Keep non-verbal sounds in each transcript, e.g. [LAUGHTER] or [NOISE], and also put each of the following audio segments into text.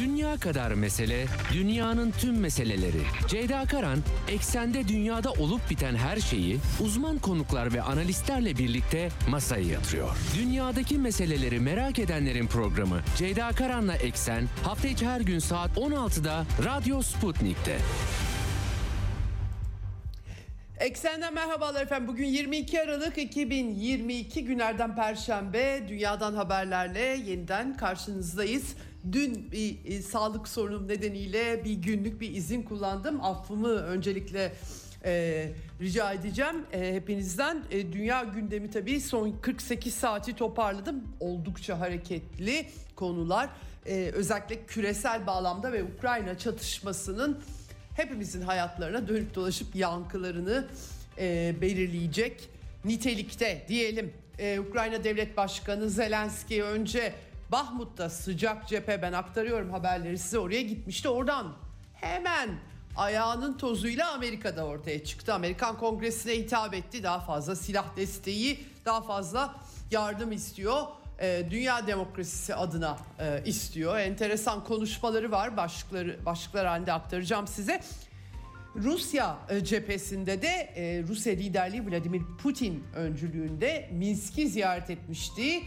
Dünya kadar mesele, dünyanın tüm meseleleri. Ceyda Karan, eksende dünyada olup biten her şeyi uzman konuklar ve analistlerle birlikte masaya yatırıyor. Dünyadaki meseleleri merak edenlerin programı Ceyda Karan'la Eksen hafta içi her gün saat 16'da Radyo Sputnik'te. Eksenden merhabalar efendim. Bugün 22 Aralık 2022 günlerden Perşembe. Dünyadan haberlerle yeniden karşınızdayız. Dün bir e, sağlık sorunum nedeniyle bir günlük bir izin kullandım. Affımı öncelikle e, rica edeceğim e, hepinizden. E, dünya gündemi tabii son 48 saati toparladım. Oldukça hareketli konular. E, özellikle küresel bağlamda ve Ukrayna çatışmasının hepimizin hayatlarına dönüp dolaşıp yankılarını e, belirleyecek nitelikte diyelim. E, Ukrayna Devlet Başkanı Zelenski önce Bahmut'ta sıcak cephe ben aktarıyorum haberleri size oraya gitmişti. Oradan hemen ayağının tozuyla Amerika'da ortaya çıktı. Amerikan Kongresi'ne hitap etti. Daha fazla silah desteği, daha fazla yardım istiyor. E, dünya demokrasisi adına e, istiyor. Enteresan konuşmaları var. Başlıkları başlıklar halinde aktaracağım size. Rusya e, cephesinde de e, Rusya liderliği Vladimir Putin öncülüğünde Minsk'i ziyaret etmişti.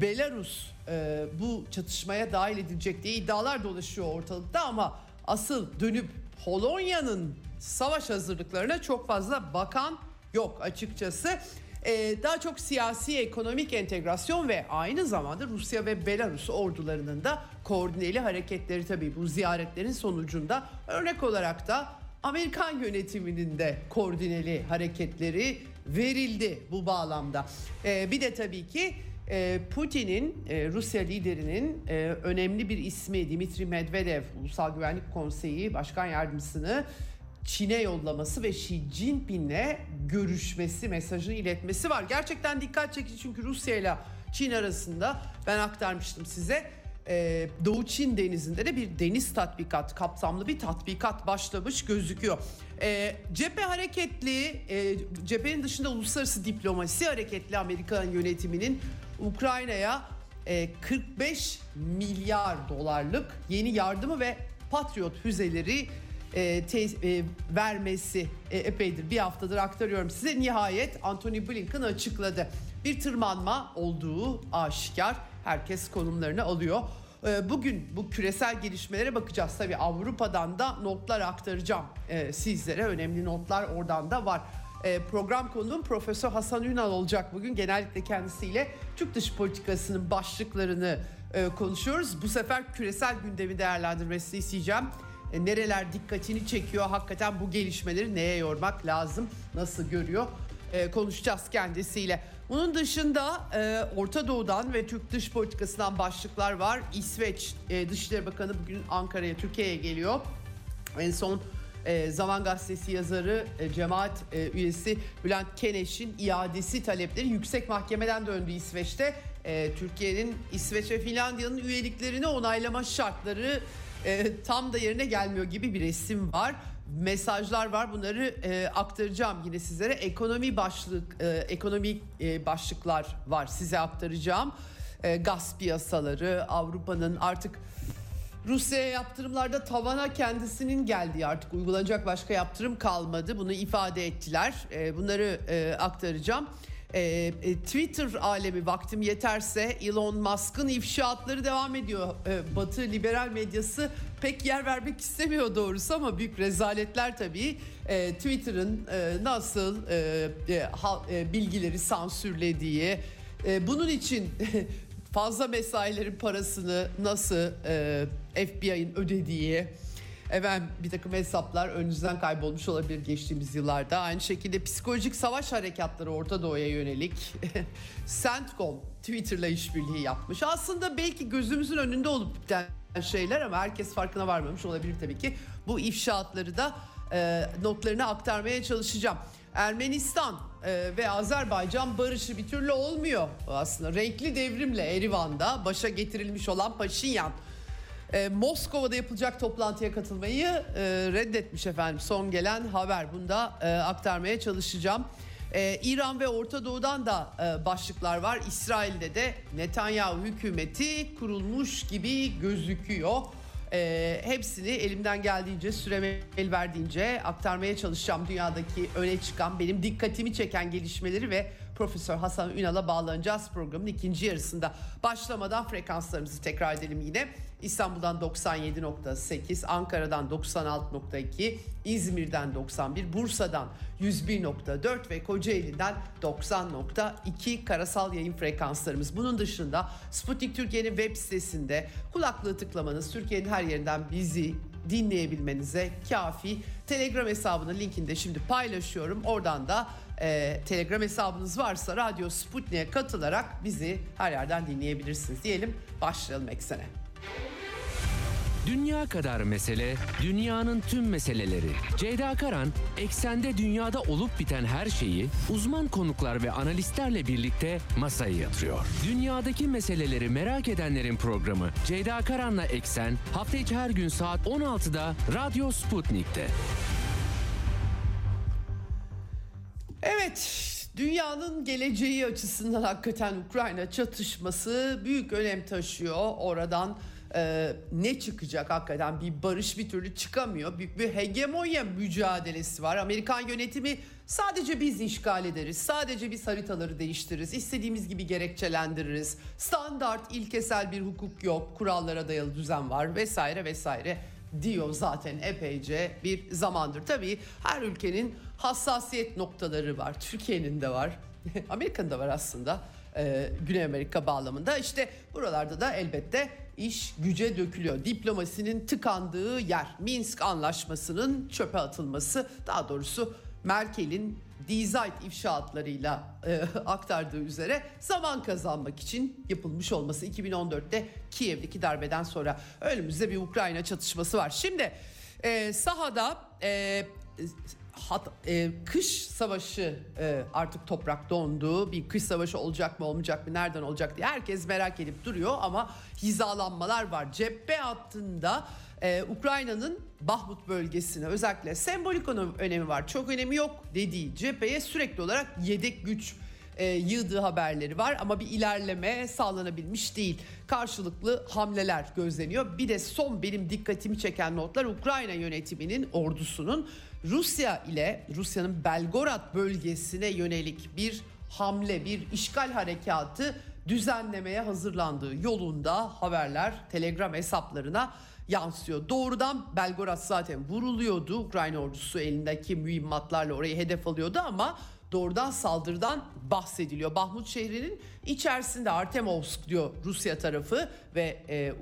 Belarus e, bu çatışmaya dahil edilecek diye iddialar dolaşıyor ortalıkta ama asıl dönüp Polonya'nın savaş hazırlıklarına çok fazla bakan yok açıkçası. Ee, daha çok siyasi ekonomik entegrasyon ve aynı zamanda Rusya ve Belarus ordularının da koordineli hareketleri tabii bu ziyaretlerin sonucunda örnek olarak da Amerikan yönetiminin de koordineli hareketleri verildi bu bağlamda. Ee, bir de tabii ki e, Putin'in e, Rusya liderinin e, önemli bir ismi Dimitri Medvedev Ulusal Güvenlik Konseyi Başkan Yardımcısını Çin'e yollaması ve Xi Jinping'le görüşmesi, mesajını iletmesi var. Gerçekten dikkat çekici çünkü Rusya ile Çin arasında ben aktarmıştım size. Ee, Doğu Çin denizinde de bir deniz tatbikat, kapsamlı bir tatbikat başlamış gözüküyor. Ee, cephe hareketli, e, cephenin dışında uluslararası diplomasi hareketli Amerikan yönetiminin Ukrayna'ya e, 45 milyar dolarlık yeni yardımı ve Patriot füzeleri e, te, e, vermesi e, epeydir. Bir haftadır aktarıyorum size. Nihayet Anthony Blinken açıkladı. Bir tırmanma olduğu aşikar. Herkes konumlarını alıyor. E, bugün bu küresel gelişmelere bakacağız. Tabii Avrupa'dan da notlar aktaracağım e, sizlere. Önemli notlar oradan da var. E, program konuğum Profesör Hasan Ünal olacak bugün. Genellikle kendisiyle Türk dış politikasının başlıklarını e, konuşuyoruz. Bu sefer küresel gündemi değerlendirmesini isteyeceğim. E, nereler dikkatini çekiyor hakikaten bu gelişmeleri neye yormak lazım nasıl görüyor konuşacağız kendisiyle. Bunun dışında Orta Doğu'dan ve Türk dış politikasından başlıklar var. İsveç Dışişleri Bakanı bugün Ankara'ya Türkiye'ye geliyor. En son e, Zaman Gazetesi yazarı e, cemaat e, üyesi Bülent Keneş'in iadesi talepleri yüksek mahkemeden döndü İsveç'te. E, Türkiye'nin İsveç ve Finlandiya'nın üyeliklerini onaylama şartları e, tam da yerine gelmiyor gibi bir resim var. Mesajlar var bunları e, aktaracağım yine sizlere. Ekonomi başlık, e, ekonomik e, başlıklar var size aktaracağım. E, gaz piyasaları, Avrupa'nın artık Rusya'ya yaptırımlarda tavana kendisinin geldiği artık uygulanacak başka yaptırım kalmadı. Bunu ifade ettiler. E, bunları e, aktaracağım. E, e, Twitter alemi vaktim yeterse Elon Musk'ın ifşaatları devam ediyor. E, Batı liberal medyası pek yer vermek istemiyor doğrusu ama büyük rezaletler tabii. Twitter'ın e, nasıl bilgileri sansürlediği, bunun için [LAUGHS] fazla mesailerin parasını nasıl e, FBI'nin ödediği, Efendim bir takım hesaplar önünüzden kaybolmuş olabilir geçtiğimiz yıllarda. Aynı şekilde psikolojik savaş harekatları Orta Doğu'ya yönelik. [LAUGHS] CENTCOM Twitter'la işbirliği yapmış. Aslında belki gözümüzün önünde olup biten şeyler ama herkes farkına varmamış olabilir tabii ki. Bu ifşaatları da e, notlarını aktarmaya çalışacağım. Ermenistan e, ve Azerbaycan barışı bir türlü olmuyor aslında. Renkli devrimle Erivan'da başa getirilmiş olan Paşinyan e, Moskova'da yapılacak toplantıya katılmayı e, reddetmiş efendim. Son gelen haber. Bunu da aktarmaya çalışacağım. İran ve Orta Doğu'dan da başlıklar var. İsrail'de de Netanyahu hükümeti kurulmuş gibi gözüküyor. Ee, hepsini elimden geldiğince süreme el verdiğince aktarmaya çalışacağım dünyadaki öne çıkan benim dikkatimi çeken gelişmeleri ve Profesör Hasan Ünal'a bağlanacağız programın ikinci yarısında. Başlamadan frekanslarımızı tekrar edelim yine. İstanbul'dan 97.8, Ankara'dan 96.2, İzmir'den 91, Bursa'dan 101.4 ve Kocaeli'den 90.2 karasal yayın frekanslarımız. Bunun dışında Sputnik Türkiye'nin web sitesinde kulaklığı tıklamanız Türkiye'nin her yerinden bizi dinleyebilmenize kafi. Telegram hesabının linkini de şimdi paylaşıyorum. Oradan da e, Telegram hesabınız varsa Radyo Sputnik'e katılarak bizi her yerden dinleyebilirsiniz diyelim. Başlayalım eksene. Dünya kadar mesele, dünyanın tüm meseleleri. Ceyda Karan, eksende dünyada olup biten her şeyi uzman konuklar ve analistlerle birlikte masaya yatırıyor. Dünyadaki meseleleri merak edenlerin programı Ceyda Karan'la Eksen hafta içi her gün saat 16'da Radyo Sputnik'te. Evet, dünyanın geleceği açısından hakikaten Ukrayna çatışması büyük önem taşıyor. Oradan e, ne çıkacak hakikaten bir barış bir türlü çıkamıyor. Büyük bir hegemonya mücadelesi var. Amerikan yönetimi sadece biz işgal ederiz. Sadece biz haritaları değiştiririz. istediğimiz gibi gerekçelendiririz. Standart ilkesel bir hukuk yok. Kurallara dayalı düzen var vesaire vesaire diyor zaten epeyce bir zamandır. Tabii her ülkenin hassasiyet noktaları var. Türkiye'nin de var. [LAUGHS] Amerika'nın da var aslında. Ee, Güney Amerika bağlamında. İşte buralarda da elbette iş güce dökülüyor. Diplomasinin tıkandığı yer. Minsk anlaşmasının çöpe atılması. Daha doğrusu Merkel'in Dizayt ifşaatlarıyla e, [LAUGHS] aktardığı üzere zaman kazanmak için yapılmış olması 2014'te Kiev'deki darbeden sonra önümüzde bir Ukrayna çatışması var. Şimdi e, sahada e, hat, e, kış savaşı e, artık toprak dondu. Bir kış savaşı olacak mı olmayacak mı nereden olacak diye herkes merak edip duruyor ama hizalanmalar var. Cephe hattında e, Ukrayna'nın Bahmut bölgesine özellikle sembolik önemi var. Çok önemi yok dediği cepheye sürekli olarak yedek güç e, yığdığı haberleri var ama bir ilerleme sağlanabilmiş değil. Karşılıklı hamleler gözleniyor. Bir de son benim dikkatimi çeken notlar Ukrayna yönetiminin ordusunun Rusya ile Rusya'nın Belgorod bölgesine yönelik bir hamle, bir işgal harekatı düzenlemeye hazırlandığı yolunda haberler Telegram hesaplarına yansıyor. Doğrudan Belgorod zaten vuruluyordu. Ukrayna ordusu elindeki mühimmatlarla orayı hedef alıyordu ama doğrudan saldırıdan bahsediliyor. Bahmut şehrinin içerisinde Artemovsk diyor Rusya tarafı ve e,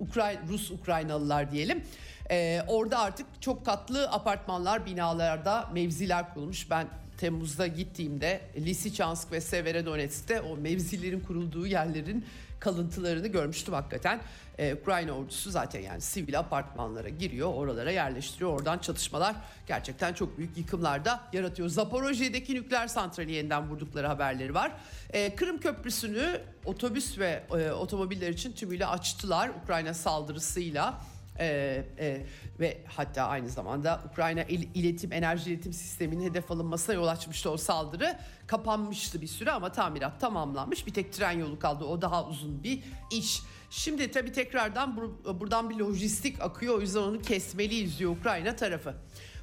Ukray Rus Ukraynalılar diyelim. E, orada artık çok katlı apartmanlar, binalarda mevziler kurulmuş. Ben Temmuz'da gittiğimde Lisichansk ve Severodonetsk'te o mevzilerin kurulduğu yerlerin kalıntılarını görmüştüm hakikaten. Ee, Ukrayna ordusu zaten yani sivil apartmanlara giriyor, oralara yerleştiriyor. Oradan çatışmalar gerçekten çok büyük yıkımlar da yaratıyor. Zaporojye'deki nükleer santrali yeniden vurdukları haberleri var. Ee, Kırım Köprüsü'nü otobüs ve e, otomobiller için tümüyle açtılar Ukrayna saldırısıyla. Ee, e, ve hatta aynı zamanda Ukrayna il, iletim enerji iletim sisteminin hedef alınmasına yol açmıştı o saldırı. Kapanmıştı bir süre ama tamirat tamamlanmış. Bir tek tren yolu kaldı. O daha uzun bir iş. Şimdi tabii tekrardan bur- buradan bir lojistik akıyor. O yüzden onu kesmeliyiz diyor Ukrayna tarafı.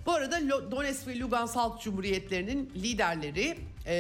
Bu arada Donetsk ve Lugansk Halk Cumhuriyetlerinin liderleri e,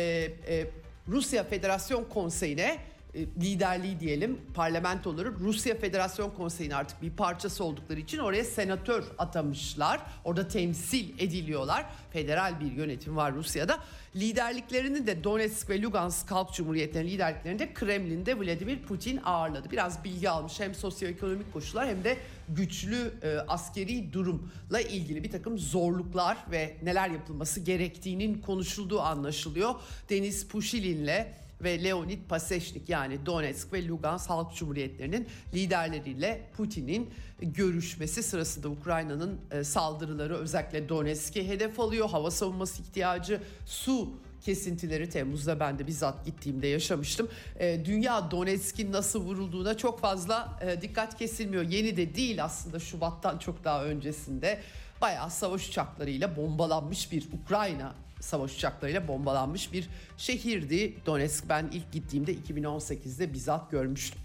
e, Rusya Federasyon Konseyi'ne liderliği diyelim parlamentoları Rusya Federasyon Konseyi'nin artık bir parçası oldukları için oraya senatör atamışlar. Orada temsil ediliyorlar. Federal bir yönetim var Rusya'da. Liderliklerini de Donetsk ve Lugansk Halk Cumhuriyetlerinin liderliklerini de Kremlin'de Vladimir Putin ağırladı. Biraz bilgi almış hem sosyoekonomik koşullar hem de güçlü e, askeri durumla ilgili bir takım zorluklar ve neler yapılması gerektiğinin konuşulduğu anlaşılıyor. Deniz Pushilin'le ve Leonid Paseşnik yani Donetsk ve Lugansk Halk Cumhuriyetlerinin liderleriyle Putin'in görüşmesi sırasında Ukrayna'nın e, saldırıları özellikle Donetsk'e hedef alıyor. Hava savunması ihtiyacı, su kesintileri Temmuz'da ben de bizzat gittiğimde yaşamıştım. E, dünya Donetsk'in nasıl vurulduğuna çok fazla e, dikkat kesilmiyor. Yeni de değil aslında Şubat'tan çok daha öncesinde bayağı savaş uçaklarıyla bombalanmış bir Ukrayna savaş uçaklarıyla bombalanmış bir şehirdi. Donetsk ben ilk gittiğimde 2018'de bizzat görmüştüm.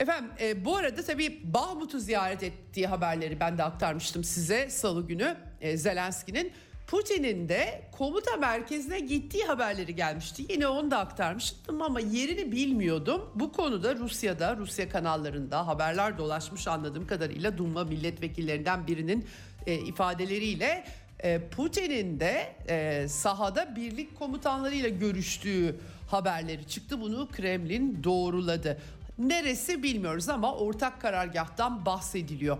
Efendim e, bu arada tabii Bahmut'u ziyaret ettiği haberleri ben de aktarmıştım size salı günü e, Zelenski'nin. Putin'in de komuta merkezine gittiği haberleri gelmişti. Yine onu da aktarmıştım ama yerini bilmiyordum. Bu konuda Rusya'da, Rusya kanallarında haberler dolaşmış anladığım kadarıyla Duma milletvekillerinden birinin e, ifadeleriyle Putin'in de e, sahada birlik komutanlarıyla görüştüğü haberleri çıktı. Bunu Kremlin doğruladı. Neresi bilmiyoruz ama ortak karargahtan bahsediliyor.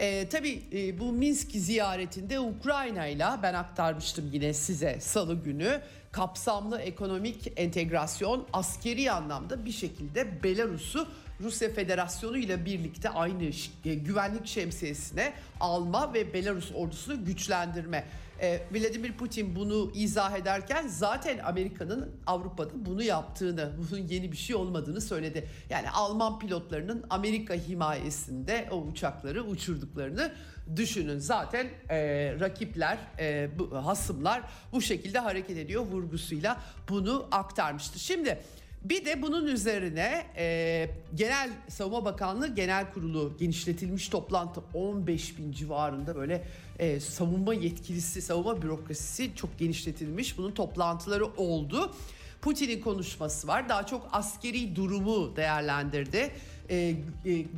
Ee, tabii e, bu Minsk ziyaretinde Ukrayna ile ben aktarmıştım yine size salı günü kapsamlı ekonomik entegrasyon askeri anlamda bir şekilde Belarus'u Rusya Federasyonu ile birlikte aynı e, güvenlik şemsiyesine alma ve Belarus ordusunu güçlendirme. E, Vladimir Putin bunu izah ederken zaten Amerika'nın Avrupa'da bunu yaptığını, [LAUGHS] bunun yeni bir şey olmadığını söyledi. Yani Alman pilotlarının Amerika himayesinde o uçakları uçurduklarını düşünün. Zaten e, rakipler, e, bu, hasımlar bu şekilde hareket ediyor vurgusuyla bunu aktarmıştı. Şimdi bir de bunun üzerine e, Genel Savunma Bakanlığı Genel Kurulu genişletilmiş toplantı 15 bin civarında böyle e, savunma yetkilisi, savunma bürokrasisi çok genişletilmiş. Bunun toplantıları oldu. Putin'in konuşması var. Daha çok askeri durumu değerlendirdi. E, e,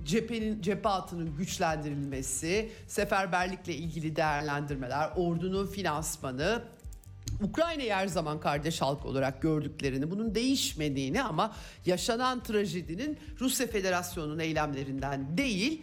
cephenin cephe hattının güçlendirilmesi, seferberlikle ilgili değerlendirmeler, ordunun finansmanı, Ukrayna'yı her zaman kardeş halk olarak gördüklerini, bunun değişmediğini ama yaşanan trajedinin Rusya Federasyonu'nun eylemlerinden değil,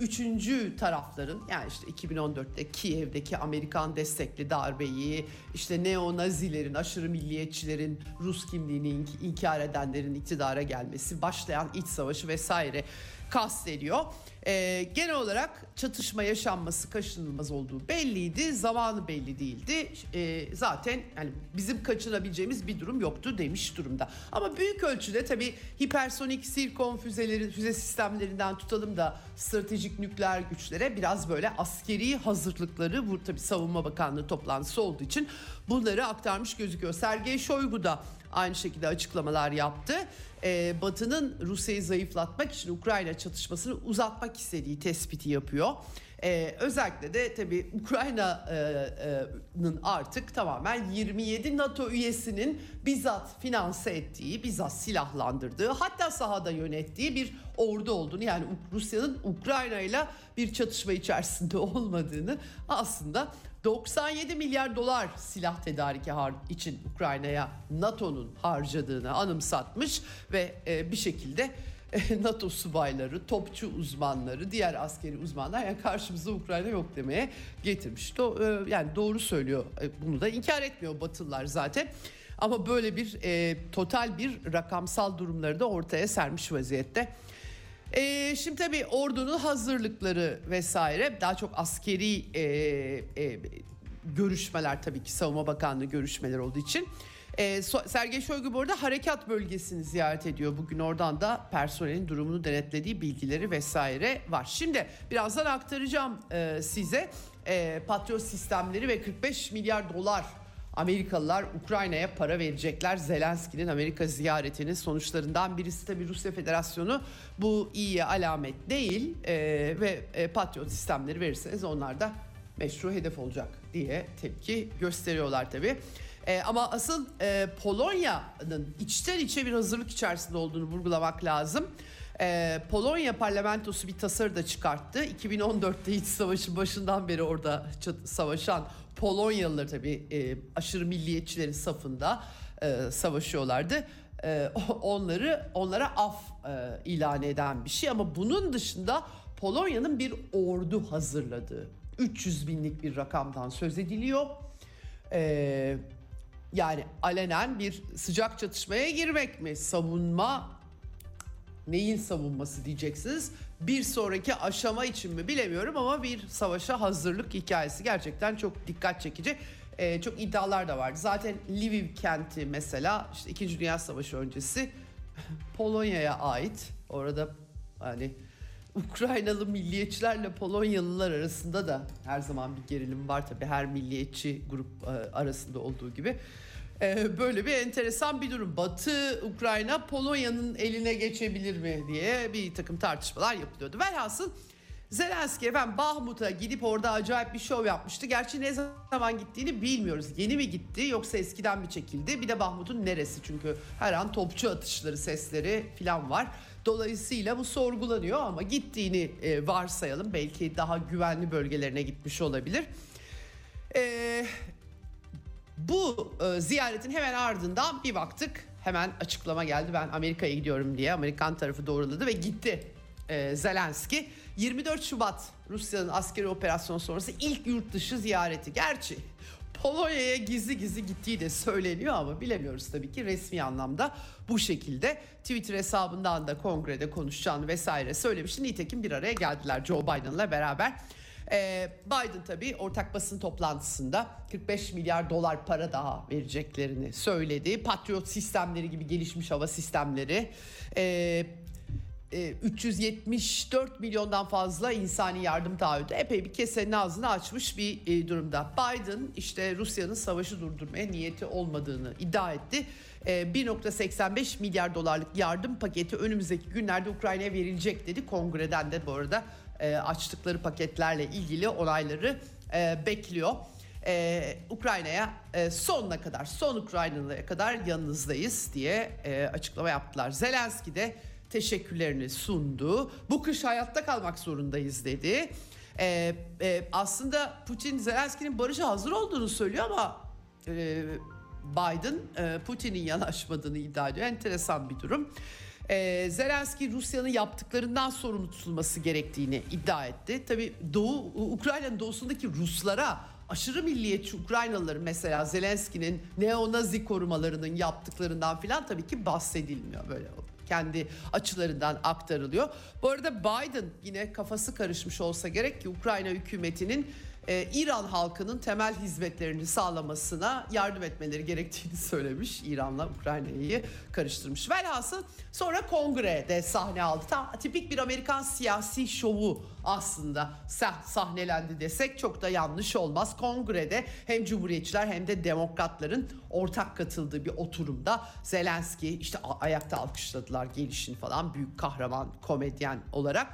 üçüncü tarafların yani işte 2014'te Kiev'deki Amerikan destekli darbeyi, işte neo-nazilerin, aşırı milliyetçilerin, Rus kimliğini inkar edenlerin iktidara gelmesi, başlayan iç savaşı vesaire kastediyor. E, genel olarak çatışma yaşanması kaçınılmaz olduğu belliydi. Zamanı belli değildi. E, zaten yani bizim kaçınabileceğimiz bir durum yoktu demiş durumda. Ama büyük ölçüde tabii hipersonik sirkon füzeleri, füze sistemlerinden tutalım da stratejik nükleer güçlere biraz böyle askeri hazırlıkları bu tabii Savunma Bakanlığı toplantısı olduğu için bunları aktarmış gözüküyor. Sergey Shoigu da aynı şekilde açıklamalar yaptı. Ee, Batı'nın Rusya'yı zayıflatmak için Ukrayna çatışmasını uzatmak istediği tespiti yapıyor. Ee, özellikle de tabii Ukrayna'nın artık tamamen 27 NATO üyesinin bizzat finanse ettiği, bizzat silahlandırdığı, hatta sahada yönettiği bir ordu olduğunu yani Rusya'nın Ukrayna ile bir çatışma içerisinde [LAUGHS] olmadığını aslında 97 milyar dolar silah tedariki için Ukrayna'ya NATO'nun harcadığını anımsatmış ve e, bir şekilde e, NATO subayları, topçu uzmanları, diğer askeri uzmanlar yani karşımızda Ukrayna yok demeye getirmiş. Do, e, yani doğru söylüyor. Bunu da inkar etmiyor Batılılar zaten. Ama böyle bir e, total bir rakamsal durumları da ortaya sermiş vaziyette. E, şimdi tabii ordunun hazırlıkları vesaire daha çok askeri e, e, görüşmeler tabii ki Savunma Bakanlığı görüşmeler olduğu için. E, Sergey Shoigu bu arada harekat bölgesini ziyaret ediyor. Bugün oradan da personelin durumunu denetlediği bilgileri vesaire var. Şimdi birazdan aktaracağım e, size e, Patriot sistemleri ve 45 milyar dolar Amerikalılar Ukrayna'ya para verecekler. Zelenski'nin Amerika ziyaretinin sonuçlarından birisi tabii Rusya Federasyonu bu iyi alamet değil e, ve e, Patriot sistemleri verirseniz onlar da meşru hedef olacak diye tepki gösteriyorlar tabii. E, ama asıl e, Polonya'nın içten içe bir hazırlık içerisinde olduğunu vurgulamak lazım. E, Polonya parlamentosu bir tasarı da çıkarttı. 2014'te iç savaşın başından beri orada savaşan Polonyalılar tabii e, aşırı milliyetçilerin safında e, savaşıyorlardı. E, [LAUGHS] onları onlara af e, ilan eden bir şey ama bunun dışında Polonya'nın bir ordu hazırladığı 300 binlik bir rakamdan söz ediliyor. E, yani alenen bir sıcak çatışmaya girmek mi? Savunma neyin savunması diyeceksiniz. Bir sonraki aşama için mi bilemiyorum ama bir savaşa hazırlık hikayesi gerçekten çok dikkat çekici. Ee, çok iddialar da vardı. Zaten Lviv kenti mesela işte 2. Dünya Savaşı öncesi [LAUGHS] Polonya'ya ait. Orada hani Ukraynalı milliyetçilerle Polonyalılar arasında da her zaman bir gerilim var tabii her milliyetçi grup e, arasında olduğu gibi. Ee, böyle bir enteresan bir durum. Batı Ukrayna Polonya'nın eline geçebilir mi diye bir takım tartışmalar yapılıyordu. Velhasıl Zelenski efendim Bahmut'a gidip orada acayip bir şov yapmıştı. Gerçi ne zaman gittiğini bilmiyoruz. Yeni mi gitti yoksa eskiden mi çekildi? Bir de Bahmut'un neresi çünkü her an topçu atışları sesleri falan var. Dolayısıyla bu sorgulanıyor ama gittiğini e, varsayalım. Belki daha güvenli bölgelerine gitmiş olabilir. Eee bu e, ziyaretin hemen ardından bir baktık hemen açıklama geldi ben Amerika'ya gidiyorum diye Amerikan tarafı doğruladı ve gitti e, Zelenski 24 Şubat Rusya'nın askeri operasyon sonrası ilk yurt dışı ziyareti gerçi Polonya'ya gizli gizli gittiği de söyleniyor ama bilemiyoruz tabii ki resmi anlamda bu şekilde Twitter hesabından da kongrede konuşacağını vesaire söylemişti. Nitekim bir araya geldiler Joe Biden'la beraber. Ee, Biden tabii ortak basın toplantısında 45 milyar dolar para daha vereceklerini söyledi. Patriot sistemleri gibi gelişmiş hava sistemleri. Ee, e, 374 milyondan fazla insani yardım taahhüdü epey bir kesenin ağzını açmış bir e, durumda. Biden işte Rusya'nın savaşı durdurmaya niyeti olmadığını iddia etti. E, 1.85 milyar dolarlık yardım paketi önümüzdeki günlerde Ukrayna'ya verilecek dedi. Kongreden de bu arada e, açtıkları paketlerle ilgili olayları e, bekliyor. E, Ukrayna'ya e, sonuna kadar, son Ukraynalı'ya kadar yanınızdayız diye e, açıklama yaptılar. Zelenski de teşekkürlerini sundu. Bu kış hayatta kalmak zorundayız dedi. E, e, aslında Putin Zelenski'nin barışa hazır olduğunu söylüyor ama e, Biden e, Putin'in yanaşmadığını iddia ediyor. Enteresan bir durum. E, Zelenski Rusya'nın yaptıklarından sorumlu tutulması gerektiğini iddia etti. Tabii Doğu Ukrayna'nın doğusundaki Ruslara aşırı milliyetçi Ukraynalıların mesela Zelenski'nin neonazi korumalarının yaptıklarından filan tabii ki bahsedilmiyor böyle kendi açılarından aktarılıyor. Bu arada Biden yine kafası karışmış olsa gerek ki Ukrayna hükümetinin e, İran halkının temel hizmetlerini sağlamasına yardım etmeleri gerektiğini söylemiş. İran'la Ukrayna'yı karıştırmış. Velhasıl sonra kongrede sahne aldı. Tam tipik bir Amerikan siyasi şovu aslında sah sahnelendi desek çok da yanlış olmaz. Kongrede hem Cumhuriyetçiler hem de Demokratların ortak katıldığı bir oturumda Zelenski işte ayakta alkışladılar gelişini falan büyük kahraman komedyen olarak.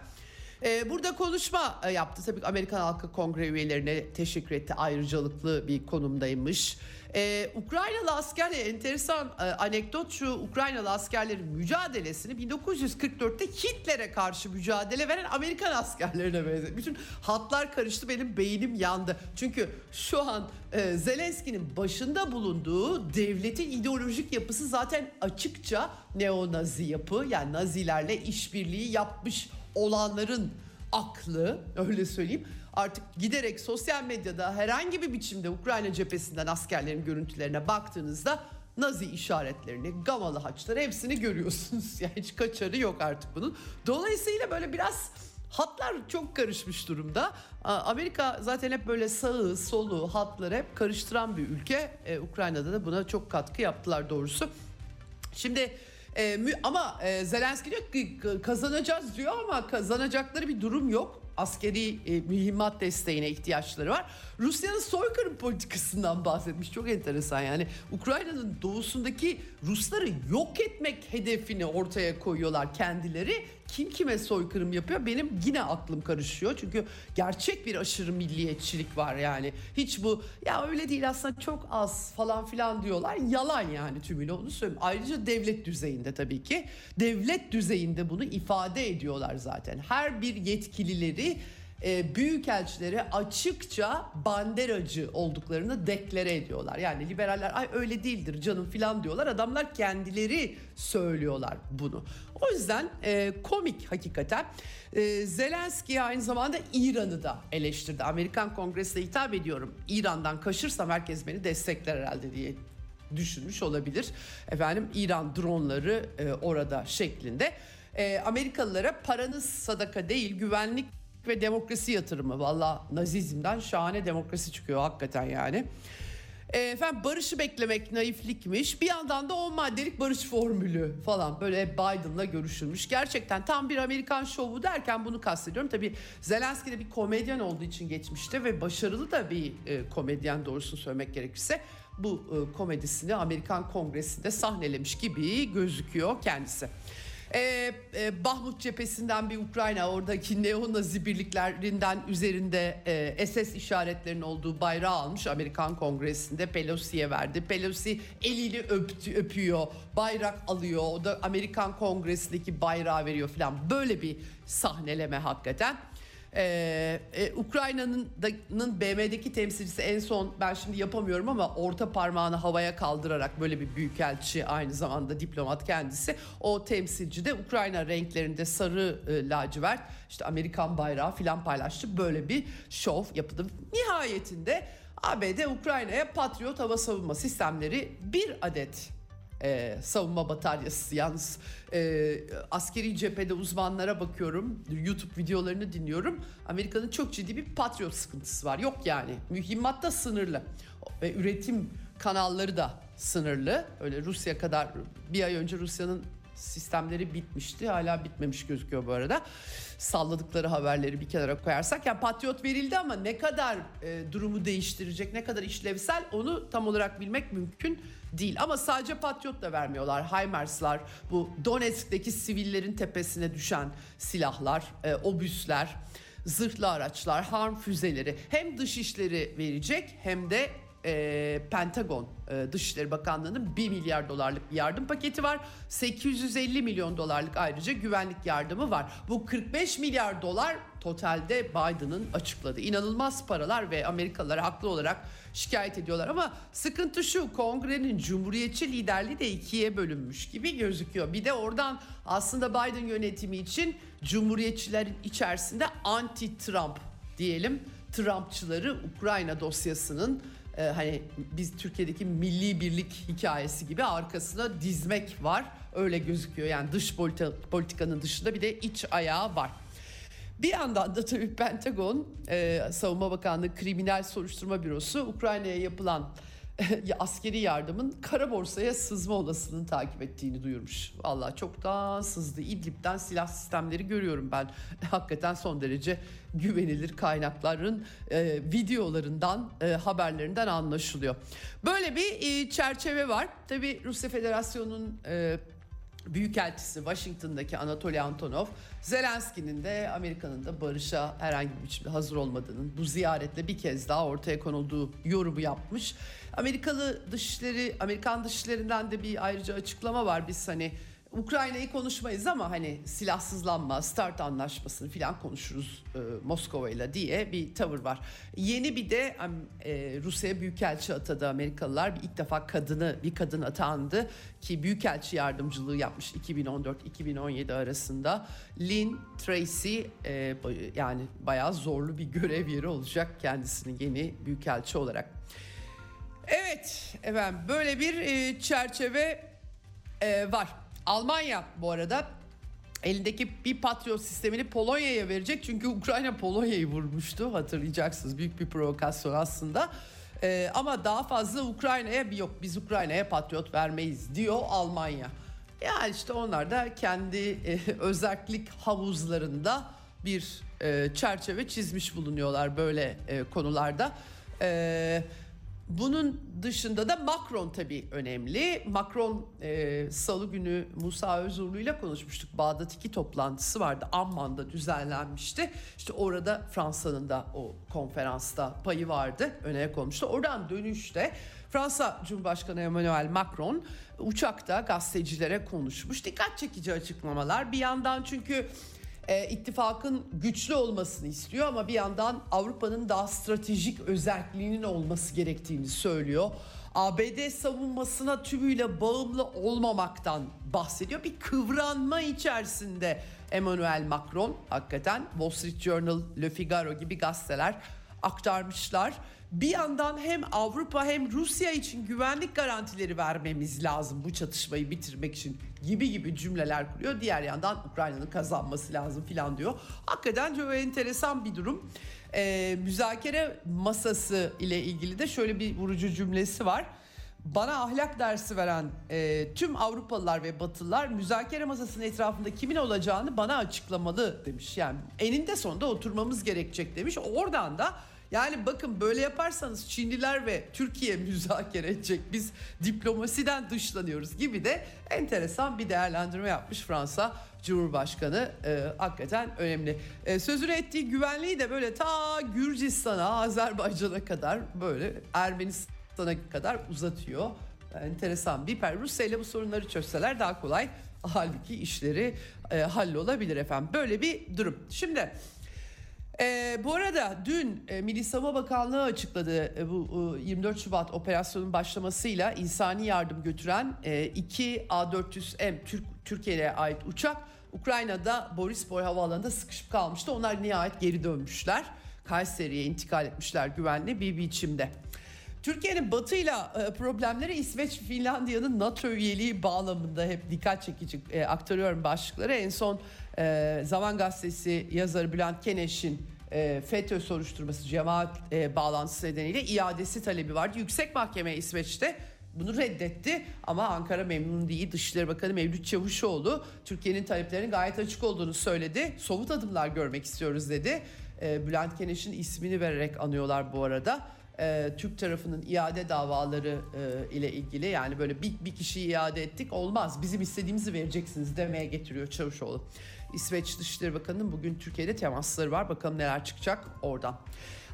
Ee, burada konuşma e, yaptı. Tabii Amerikan Halkı Kongre üyelerine teşekkür etti. Ayrıcalıklı bir konumdaymış. Ee, Ukraynalı askerler enteresan e, anekdot şu Ukraynalı askerlerin mücadelesini 1944'te Hitler'e karşı mücadele veren Amerikan askerlerine benziyor. Bütün hatlar karıştı benim beynim yandı. Çünkü şu an e, Zelenski'nin başında bulunduğu devletin ideolojik yapısı zaten açıkça neonazi yapı yani nazilerle işbirliği yapmış olanların aklı öyle söyleyeyim artık giderek sosyal medyada herhangi bir biçimde Ukrayna cephesinden askerlerin görüntülerine baktığınızda Nazi işaretlerini, gamalı haçları hepsini görüyorsunuz. [LAUGHS] Yani hiç kaçarı yok artık bunun. Dolayısıyla böyle biraz hatlar çok karışmış durumda. Amerika zaten hep böyle sağı, solu, hatları hep karıştıran bir ülke. Ee, Ukrayna'da da buna çok katkı yaptılar doğrusu. Şimdi e, ama e, Zelenski diyor ki kazanacağız diyor ama kazanacakları bir durum yok. Askeri e, mühimmat desteğine ihtiyaçları var. Rusya'nın soykırım politikasından bahsetmiş. Çok enteresan yani. Ukrayna'nın doğusundaki Rusları yok etmek hedefini ortaya koyuyorlar kendileri. Kim kime soykırım yapıyor benim yine aklım karışıyor. Çünkü gerçek bir aşırı milliyetçilik var yani. Hiç bu ya öyle değil aslında çok az falan filan diyorlar. Yalan yani tümüyle onu söyleyeyim. Ayrıca devlet düzeyinde tabii ki. Devlet düzeyinde bunu ifade ediyorlar zaten. Her bir yetkilileri e, büyükelçilere açıkça banderacı olduklarını deklare ediyorlar. Yani liberaller ay öyle değildir canım filan diyorlar. Adamlar kendileri söylüyorlar bunu. O yüzden e, komik hakikaten. E, Zelenski aynı zamanda İran'ı da eleştirdi. Amerikan Kongresi'ne hitap ediyorum. İran'dan kaşırsam herkes beni destekler herhalde diye düşünmüş olabilir. Efendim İran dronları e, orada şeklinde. E, Amerikalılara paranız sadaka değil güvenlik ve demokrasi yatırımı. Valla nazizmden şahane demokrasi çıkıyor hakikaten yani. E, efendim barışı beklemek naiflikmiş. Bir yandan da 10 maddelik barış formülü falan böyle Biden'la görüşülmüş. Gerçekten tam bir Amerikan şovu derken bunu kastediyorum. Tabii Zelenski de bir komedyen olduğu için geçmişte ve başarılı da bir e, komedyen doğrusunu söylemek gerekirse. bu e, komedisini Amerikan Kongresi'nde sahnelemiş gibi gözüküyor kendisi. Ee, e, Bahmut cephesinden bir Ukrayna oradaki neonazi birliklerinden üzerinde e, SS işaretlerinin olduğu bayrağı almış Amerikan Kongresi'nde Pelosi'ye verdi. Pelosi eliyle öptü, öpüyor, bayrak alıyor. O da Amerikan Kongresi'ndeki bayrağı veriyor falan. Böyle bir sahneleme hakikaten. Ee, e, Ukrayna'nın BM'deki temsilcisi en son ben şimdi yapamıyorum ama orta parmağını havaya kaldırarak böyle bir büyükelçi aynı zamanda diplomat kendisi. O temsilci de Ukrayna renklerinde sarı e, lacivert işte Amerikan bayrağı filan paylaştı. Böyle bir şov yapıldı. Nihayetinde ABD Ukrayna'ya Patriot hava savunma sistemleri bir adet e, savunma bataryası yalnız. E, askeri cephede uzmanlara bakıyorum YouTube videolarını dinliyorum. Amerika'nın çok ciddi bir patriot sıkıntısı var. Yok yani mühimmat da sınırlı. Ve üretim kanalları da sınırlı. Öyle Rusya kadar bir ay önce Rusya'nın sistemleri bitmişti. Hala bitmemiş gözüküyor bu arada. Salladıkları haberleri bir kenara koyarsak. Yani patriot verildi ama ne kadar e, durumu değiştirecek ne kadar işlevsel onu tam olarak bilmek mümkün değil. Ama sadece patriot da vermiyorlar. HIMARS'lar bu Donetsk'teki sivillerin tepesine düşen silahlar e, obüsler zırhlı araçlar harm füzeleri hem dışişleri verecek hem de e, Pentagon e, Dışişleri Bakanlığı'nın 1 milyar dolarlık bir yardım paketi var. 850 milyon dolarlık ayrıca güvenlik yardımı var. Bu 45 milyar dolar totalde Biden'ın açıkladığı inanılmaz paralar ve Amerikalılar haklı olarak şikayet ediyorlar ama sıkıntı şu kongrenin cumhuriyetçi liderliği de ikiye bölünmüş gibi gözüküyor. Bir de oradan aslında Biden yönetimi için cumhuriyetçilerin içerisinde anti-Trump diyelim Trumpçıları Ukrayna dosyasının e, hani biz Türkiye'deki milli birlik hikayesi gibi arkasına dizmek var. Öyle gözüküyor yani dış politi- politikanın dışında bir de iç ayağı var. Bir yandan da tabii Pentagon, e, Savunma Bakanlığı Kriminal Soruşturma Bürosu Ukrayna'ya yapılan [LAUGHS] askeri yardımın kara borsaya sızma olasılığını takip ettiğini duyurmuş. Vallahi çoktan sızdı. İdlib'den silah sistemleri görüyorum ben. [LAUGHS] Hakikaten son derece güvenilir kaynakların e, videolarından, e, haberlerinden anlaşılıyor. Böyle bir e, çerçeve var. Tabii Rusya Federasyonu'nun e, Büyükelçisi Washington'daki Anatoly Antonov, Zelenski'nin de Amerika'nın da barışa herhangi bir biçimde hazır olmadığının bu ziyaretle bir kez daha ortaya konulduğu yorumu yapmış. Amerikalı dışişleri, Amerikan dışişlerinden de bir ayrıca açıklama var. Biz hani Ukrayna'yı konuşmayız ama hani silahsızlanma, START anlaşmasını falan konuşuruz e, Moskova ile diye bir tavır var. Yeni bir de e, Rusya'ya büyükelçi atadı Amerikalılar. Bir ilk defa kadını bir kadın atandı ki büyükelçi yardımcılığı yapmış 2014-2017 arasında. Lynn Tracy e, yani bayağı zorlu bir görev yeri olacak kendisinin yeni büyükelçi olarak. Evet efendim böyle bir e, çerçeve e, var. Almanya bu arada elindeki bir Patriot sistemini Polonya'ya verecek. Çünkü Ukrayna Polonya'yı vurmuştu hatırlayacaksınız. Büyük bir provokasyon aslında. Ee, ama daha fazla Ukrayna'ya yok biz Ukrayna'ya Patriot vermeyiz diyor Almanya. Yani işte onlar da kendi e, [LAUGHS] özellik havuzlarında bir e, çerçeve çizmiş bulunuyorlar böyle e, konularda. Evet. Bunun dışında da Macron tabii önemli. Macron e, salı günü Musa Özurlu ile konuşmuştuk. Bağdat iki toplantısı vardı. Amman'da düzenlenmişti. İşte orada Fransa'nın da o konferansta payı vardı. Öne konmuştu. Oradan dönüşte Fransa Cumhurbaşkanı Emmanuel Macron uçakta gazetecilere konuşmuş. Dikkat çekici açıklamalar. Bir yandan çünkü e, ittifakın güçlü olmasını istiyor ama bir yandan Avrupa'nın daha stratejik özelliğinin olması gerektiğini söylüyor. ABD savunmasına tümüyle bağımlı olmamaktan bahsediyor. Bir kıvranma içerisinde Emmanuel Macron hakikaten Wall Street Journal, Le Figaro gibi gazeteler aktarmışlar. Bir yandan hem Avrupa hem Rusya için güvenlik garantileri vermemiz lazım bu çatışmayı bitirmek için gibi gibi cümleler kuruyor. Diğer yandan Ukrayna'nın kazanması lazım filan diyor. Hakikaten çok enteresan bir durum. Ee, müzakere masası ile ilgili de şöyle bir vurucu cümlesi var. Bana ahlak dersi veren e, tüm Avrupalılar ve Batılılar müzakere masasının etrafında kimin olacağını bana açıklamalı demiş. Yani eninde sonunda oturmamız gerekecek demiş. Oradan da Yani bakın böyle yaparsanız Çinliler ve Türkiye [LAUGHS] müzakere edecek. Biz diplomasiden dışlanıyoruz gibi de enteresan bir değerlendirme yapmış Fransa Cumhurbaşkanı. E, hakikaten önemli. E, sözünü ettiği güvenliği de böyle ta Gürcistan'a, Azerbaycan'a kadar böyle Ermenistan'a kadar uzatıyor. Enteresan bir per. Rusya ile bu sorunları çözseler daha kolay. Halbuki işleri e, hallolabilir efendim. Böyle bir durum. Şimdi e, bu arada dün e, Milli Savunma Bakanlığı açıkladı e, bu e, 24 Şubat operasyonun başlamasıyla insani yardım götüren e, iki A400M Türk Türkiye'ye ait uçak Ukrayna'da Borispoy havaalanında sıkışıp kalmıştı. Onlar nihayet geri dönmüşler. Kayseri'ye intikal etmişler güvenli bir biçimde. Türkiye'nin batıyla e, problemleri İsveç Finlandiya'nın NATO üyeliği bağlamında hep dikkat çekici e, aktarıyorum başlıkları. En son e, Zaman Gazetesi yazarı Bülent Keneş'in FETÖ soruşturması cemaat bağlantısı nedeniyle iadesi talebi vardı. Yüksek Mahkeme İsveç'te bunu reddetti ama Ankara memnun değil. Dışişleri Bakanı Mevlüt Çavuşoğlu Türkiye'nin taleplerinin gayet açık olduğunu söyledi. Somut adımlar görmek istiyoruz dedi. Bülent Keneş'in ismini vererek anıyorlar bu arada e, Türk tarafının iade davaları e, ile ilgili yani böyle bir, bir kişiyi iade ettik olmaz bizim istediğimizi vereceksiniz demeye getiriyor Çavuşoğlu. İsveç Dışişleri Bakanı'nın bugün Türkiye'de temasları var bakalım neler çıkacak oradan.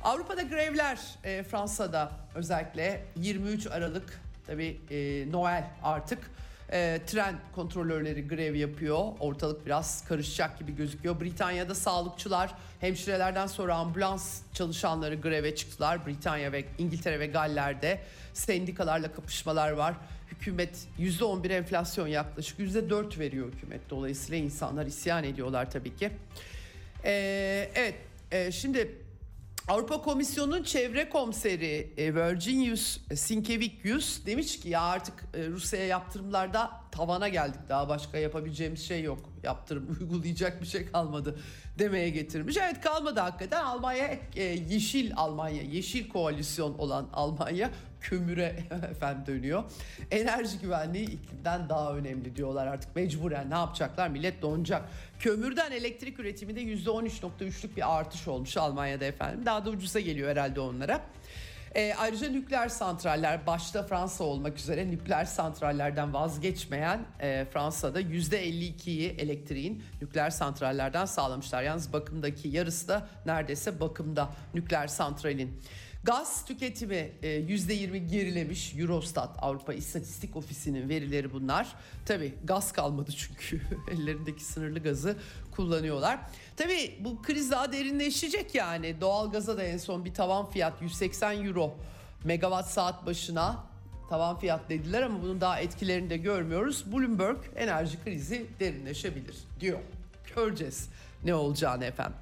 Avrupa'da grevler e, Fransa'da özellikle 23 Aralık tabi e, Noel artık e, tren kontrolörleri grev yapıyor. Ortalık biraz karışacak gibi gözüküyor. Britanya'da sağlıkçılar hemşirelerden sonra ambulans çalışanları greve çıktılar. Britanya ve İngiltere ve Galler'de sendikalarla kapışmalar var. Hükümet %11 enflasyon yaklaşık %4 veriyor hükümet. Dolayısıyla insanlar isyan ediyorlar tabii ki. Ee, evet e, şimdi Avrupa Komisyonu'nun çevre komiseri e, Virginius Sinkevicius demiş ki ya artık e, Rusya'ya yaptırımlarda tavana geldik daha başka yapabileceğimiz şey yok. Yaptırım [LAUGHS] uygulayacak bir şey kalmadı demeye getirmiş. Evet kalmadı hakikaten Almanya e, yeşil Almanya yeşil koalisyon olan Almanya kömüre [LAUGHS] efendim dönüyor. Enerji güvenliği iklimden daha önemli diyorlar artık mecburen ne yapacaklar millet donacak. Kömürden elektrik üretiminde %13.3'lük bir artış olmuş Almanya'da efendim daha da ucuza geliyor herhalde onlara. E, ayrıca nükleer santraller başta Fransa olmak üzere nükleer santrallerden vazgeçmeyen e, Fransa'da %52'yi elektriğin nükleer santrallerden sağlamışlar. Yalnız bakımdaki yarısı da neredeyse bakımda nükleer santralin. Gaz tüketimi %20 e, gerilemiş Eurostat Avrupa İstatistik Ofisi'nin verileri bunlar. Tabi gaz kalmadı çünkü [LAUGHS] ellerindeki sınırlı gazı kullanıyorlar. Tabi bu kriz daha derinleşecek yani doğalgaza da en son bir tavan fiyat 180 euro megawatt saat başına tavan fiyat dediler ama bunun daha etkilerini de görmüyoruz. Bloomberg enerji krizi derinleşebilir diyor. Göreceğiz ne olacağını efendim.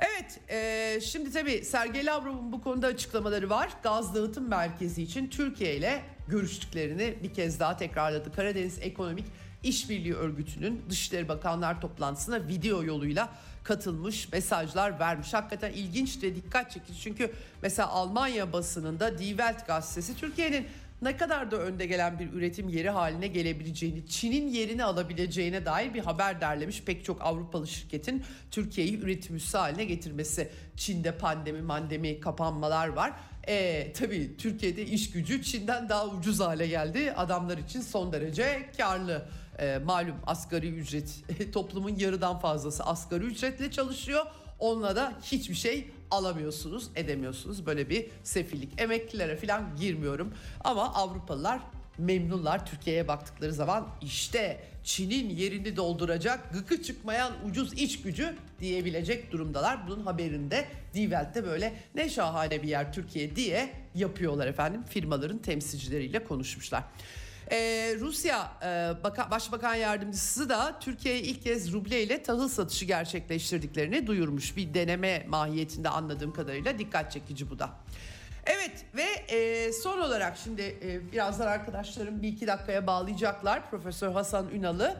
Evet e, şimdi tabii Sergey Lavrov'un bu konuda açıklamaları var. Gaz dağıtım merkezi için Türkiye ile görüştüklerini bir kez daha tekrarladı. Karadeniz Ekonomik İşbirliği Örgütü'nün Dışişleri Bakanlar toplantısına video yoluyla katılmış, mesajlar vermiş. Hakikaten ilginç ve dikkat çekici. Çünkü mesela Almanya basınında Die Welt gazetesi Türkiye'nin ne kadar da önde gelen bir üretim yeri haline gelebileceğini, Çin'in yerini alabileceğine dair bir haber derlemiş. Pek çok Avrupalı şirketin Türkiye'yi üretim üssü haline getirmesi. Çin'de pandemi, mandemi, kapanmalar var. E, tabii Türkiye'de iş gücü Çin'den daha ucuz hale geldi. Adamlar için son derece karlı. E, malum asgari ücret [LAUGHS] toplumun yarıdan fazlası asgari ücretle çalışıyor. Onunla da hiçbir şey alamıyorsunuz, edemiyorsunuz. Böyle bir sefillik. Emeklilere falan girmiyorum. Ama Avrupalılar memnunlar Türkiye'ye baktıkları zaman işte Çin'in yerini dolduracak gıkı çıkmayan ucuz iç gücü diyebilecek durumdalar. Bunun haberinde Die Welt'te böyle ne şahane bir yer Türkiye diye yapıyorlar efendim. Firmaların temsilcileriyle konuşmuşlar. Ee, Rusya e, Baka, Başbakan Yardımcısı da Türkiye'ye ilk kez ruble ile tahıl satışı gerçekleştirdiklerini duyurmuş. Bir deneme mahiyetinde anladığım kadarıyla dikkat çekici bu da. Evet ve e, son olarak şimdi e, birazdan arkadaşlarım bir iki dakikaya bağlayacaklar Profesör Hasan Ünal'ı.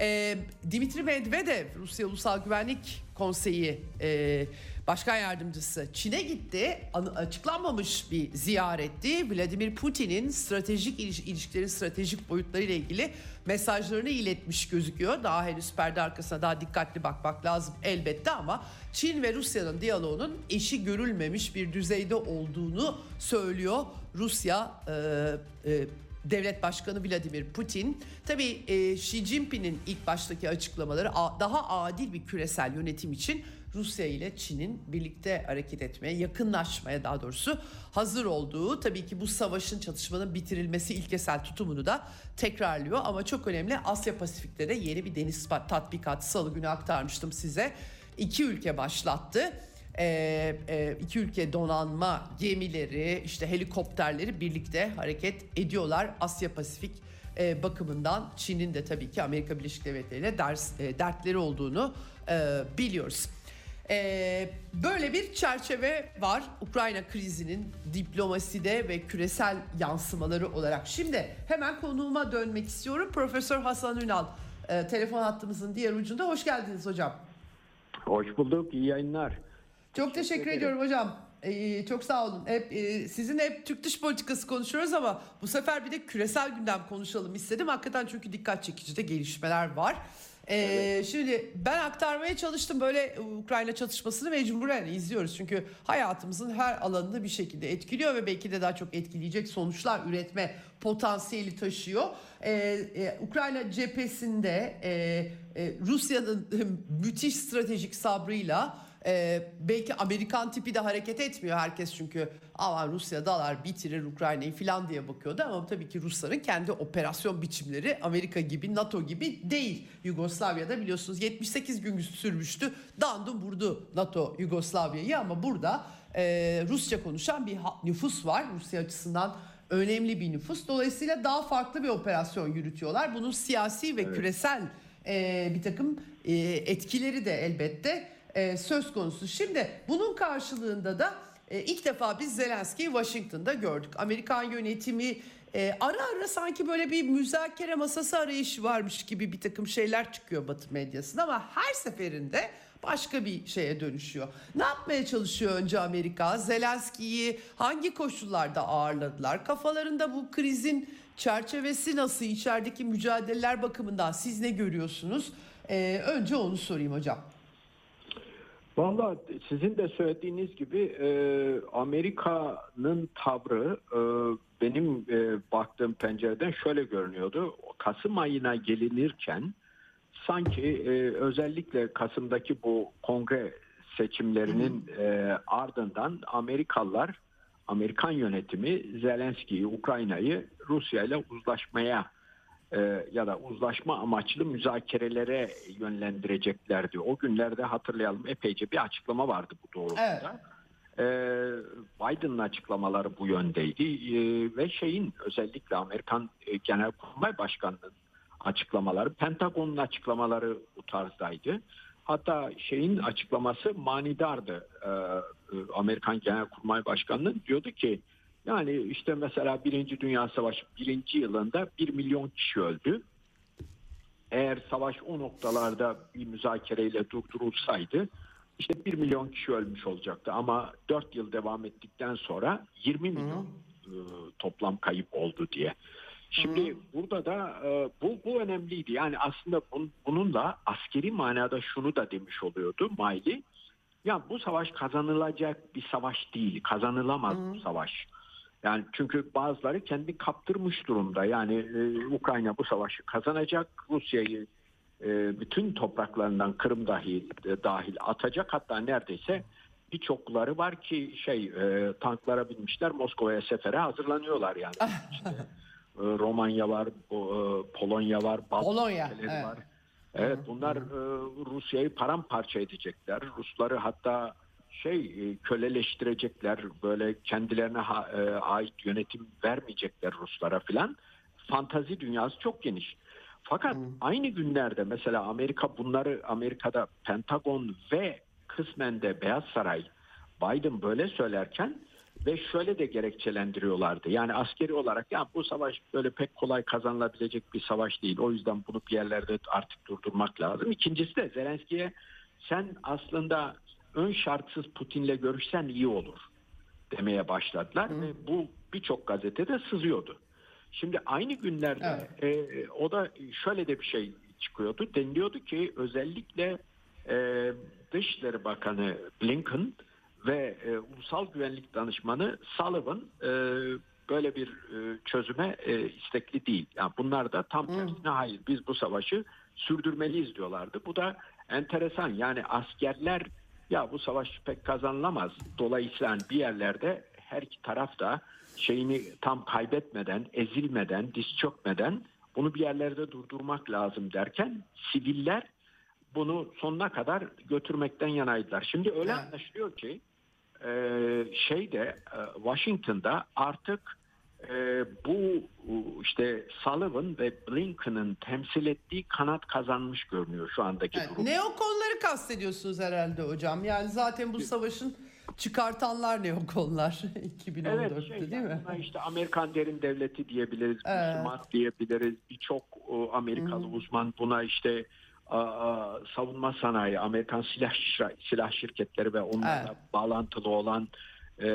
E, Dimitri Medvedev Rusya Ulusal Güvenlik Konseyi e, Başkan Yardımcısı Çin'e gitti. An- açıklanmamış bir ziyaretti. Vladimir Putin'in stratejik iliş- ilişkilerin stratejik boyutlarıyla ilgili mesajlarını iletmiş gözüküyor. Daha henüz perde arkasına daha dikkatli bakmak lazım elbette ama Çin ve Rusya'nın diyaloğunun eşi görülmemiş bir düzeyde olduğunu söylüyor Rusya e, e, Devlet Başkanı Vladimir Putin. Tabii e, Xi Jinping'in ilk baştaki açıklamaları daha adil bir küresel yönetim için Rusya ile Çin'in birlikte hareket etmeye, yakınlaşmaya daha doğrusu hazır olduğu tabii ki bu savaşın çatışmanın bitirilmesi ilkesel tutumunu da tekrarlıyor ama çok önemli Asya Pasifik'te de yeni bir deniz tatbikatı salı günü aktarmıştım size. İki ülke başlattı. Ee, e, iki ülke donanma gemileri işte helikopterleri birlikte hareket ediyorlar Asya Pasifik e, bakımından Çin'in de tabii ki Amerika Birleşik Devletleri ile ders, e, dertleri olduğunu e, biliyoruz. E, böyle bir çerçeve var Ukrayna krizinin diplomaside ve küresel yansımaları olarak. Şimdi hemen konuğuma dönmek istiyorum. Profesör Hasan Ünal e, telefon hattımızın diğer ucunda. Hoş geldiniz hocam. Hoş bulduk, iyi yayınlar. Çok teşekkür, ederim. ediyorum hocam. Ee, çok sağ olun. Hep e, sizinle hep Türk dış politikası konuşuyoruz ama bu sefer bir de küresel gündem konuşalım istedim. Hakikaten çünkü dikkat çekici de gelişmeler var. Ee, Şimdi ben aktarmaya çalıştım böyle Ukrayna çatışmasını mecburen izliyoruz. Çünkü hayatımızın her alanını bir şekilde etkiliyor ve belki de daha çok etkileyecek sonuçlar üretme potansiyeli taşıyor. Ee, e, Ukrayna cephesinde e, e, Rusya'nın [LAUGHS] müthiş stratejik sabrıyla ee, belki Amerikan tipi de hareket etmiyor herkes çünkü aman Rusya dalar bitirir Ukrayna'yı falan diye bakıyordu. Ama tabii ki Rusların kendi operasyon biçimleri Amerika gibi NATO gibi değil. Yugoslavya'da biliyorsunuz 78 gün sürmüştü. Dandım vurdu NATO Yugoslavya'yı ama burada e, Rusça konuşan bir nüfus var. Rusya açısından önemli bir nüfus. Dolayısıyla daha farklı bir operasyon yürütüyorlar. Bunun siyasi ve küresel e, bir takım e, etkileri de elbette e, söz konusu. Şimdi bunun karşılığında da e, ilk defa biz Zelenski'yi Washington'da gördük. Amerikan yönetimi e, ara ara sanki böyle bir müzakere masası arayışı varmış gibi bir takım şeyler çıkıyor Batı medyasında ama her seferinde başka bir şeye dönüşüyor. Ne yapmaya çalışıyor önce Amerika? Zelenski'yi hangi koşullarda ağırladılar? Kafalarında bu krizin çerçevesi nasıl? İçerideki mücadeleler bakımından siz ne görüyorsunuz? E, önce onu sorayım hocam. Valla sizin de söylediğiniz gibi e, Amerika'nın tavrı e, benim e, baktığım pencereden şöyle görünüyordu. Kasım ayına gelinirken sanki e, özellikle Kasım'daki bu kongre seçimlerinin e, ardından Amerikalılar, Amerikan yönetimi Zelenski'yi, Ukrayna'yı Rusya ile uzlaşmaya ya da uzlaşma amaçlı müzakerelere yönlendireceklerdi. O günlerde hatırlayalım epeyce bir açıklama vardı bu doğrultuda. Evet. E, Biden'ın açıklamaları bu yöndeydi E, ve şeyin özellikle Amerikan e, Genelkurmay Başkanı'nın açıklamaları, Pentagon'un açıklamaları bu tarzdaydı. Hatta şeyin açıklaması manidardı. E, e, Amerikan Genelkurmay Başkanı'nın diyordu ki yani işte mesela Birinci Dünya Savaşı birinci yılında 1 milyon kişi öldü. Eğer savaş o noktalarda bir müzakereyle durdurulsaydı işte 1 milyon kişi ölmüş olacaktı. Ama 4 yıl devam ettikten sonra 20 milyon e, toplam kayıp oldu diye. Şimdi burada da e, bu, bu önemliydi. Yani aslında bun, bununla askeri manada şunu da demiş oluyordu Miley. Ya bu savaş kazanılacak bir savaş değil. Kazanılamaz bu savaş. Yani çünkü bazıları kendi kaptırmış durumda. Yani e, Ukrayna bu savaşı kazanacak. Rusya'yı e, bütün topraklarından Kırım dahil e, dahil atacak. Hatta neredeyse birçokları var ki şey e, tanklara binmişler Moskova'ya sefere hazırlanıyorlar yani. İşte, e, Romanya var, e, Polonya var, Baltık Polonya, evet. var. Evet bunlar e, Rusya'yı paramparça edecekler. Rusları hatta şey e, köleleştirecekler. Böyle kendilerine ha- e, ait yönetim vermeyecekler Ruslara filan. Fantazi dünyası çok geniş. Fakat aynı günlerde mesela Amerika bunları Amerika'da Pentagon ve kısmen de Beyaz Saray Biden böyle söylerken ve şöyle de gerekçelendiriyorlardı. Yani askeri olarak ya bu savaş böyle pek kolay kazanılabilecek bir savaş değil. O yüzden bunu bir yerlerde artık durdurmak lazım. İkincisi de Zelenski'ye sen aslında ön şartsız Putin'le görüşsen iyi olur demeye başladılar ve bu birçok gazetede sızıyordu. Şimdi aynı günlerde e, o da şöyle de bir şey çıkıyordu. Deniliyordu ki özellikle e, Dışişleri Bakanı Blinken ve e, Ulusal Güvenlik Danışmanı Sullivan e, böyle bir e, çözüme e, istekli değil. Yani bunlar da tam tersine hayır biz bu savaşı sürdürmeliyiz diyorlardı. Bu da enteresan. Yani askerler ya bu savaş pek kazanılamaz. Dolayısıyla bir yerlerde her iki taraf da şeyini tam kaybetmeden, ezilmeden, diz çökmeden bunu bir yerlerde durdurmak lazım derken siviller bunu sonuna kadar götürmekten yanaydılar. Şimdi öyle anlaşılıyor ki e, şeyde e, Washington'da artık e, bu işte Sullivan ve Blinken'ın temsil ettiği kanat kazanmış görünüyor şu andaki Yani durum. neokolları kastediyorsunuz herhalde hocam. Yani zaten bu savaşın çıkartanlar neokollar 2014'te [LAUGHS] Evet, şey, değil mi? işte Amerikan derin devleti diyebiliriz, Evet. Müslüman diyebiliriz. Birçok Amerikalı uzman buna işte savunma sanayi, Amerikan silah silah şirketleri ve onlarla Evet. bağlantılı olan e,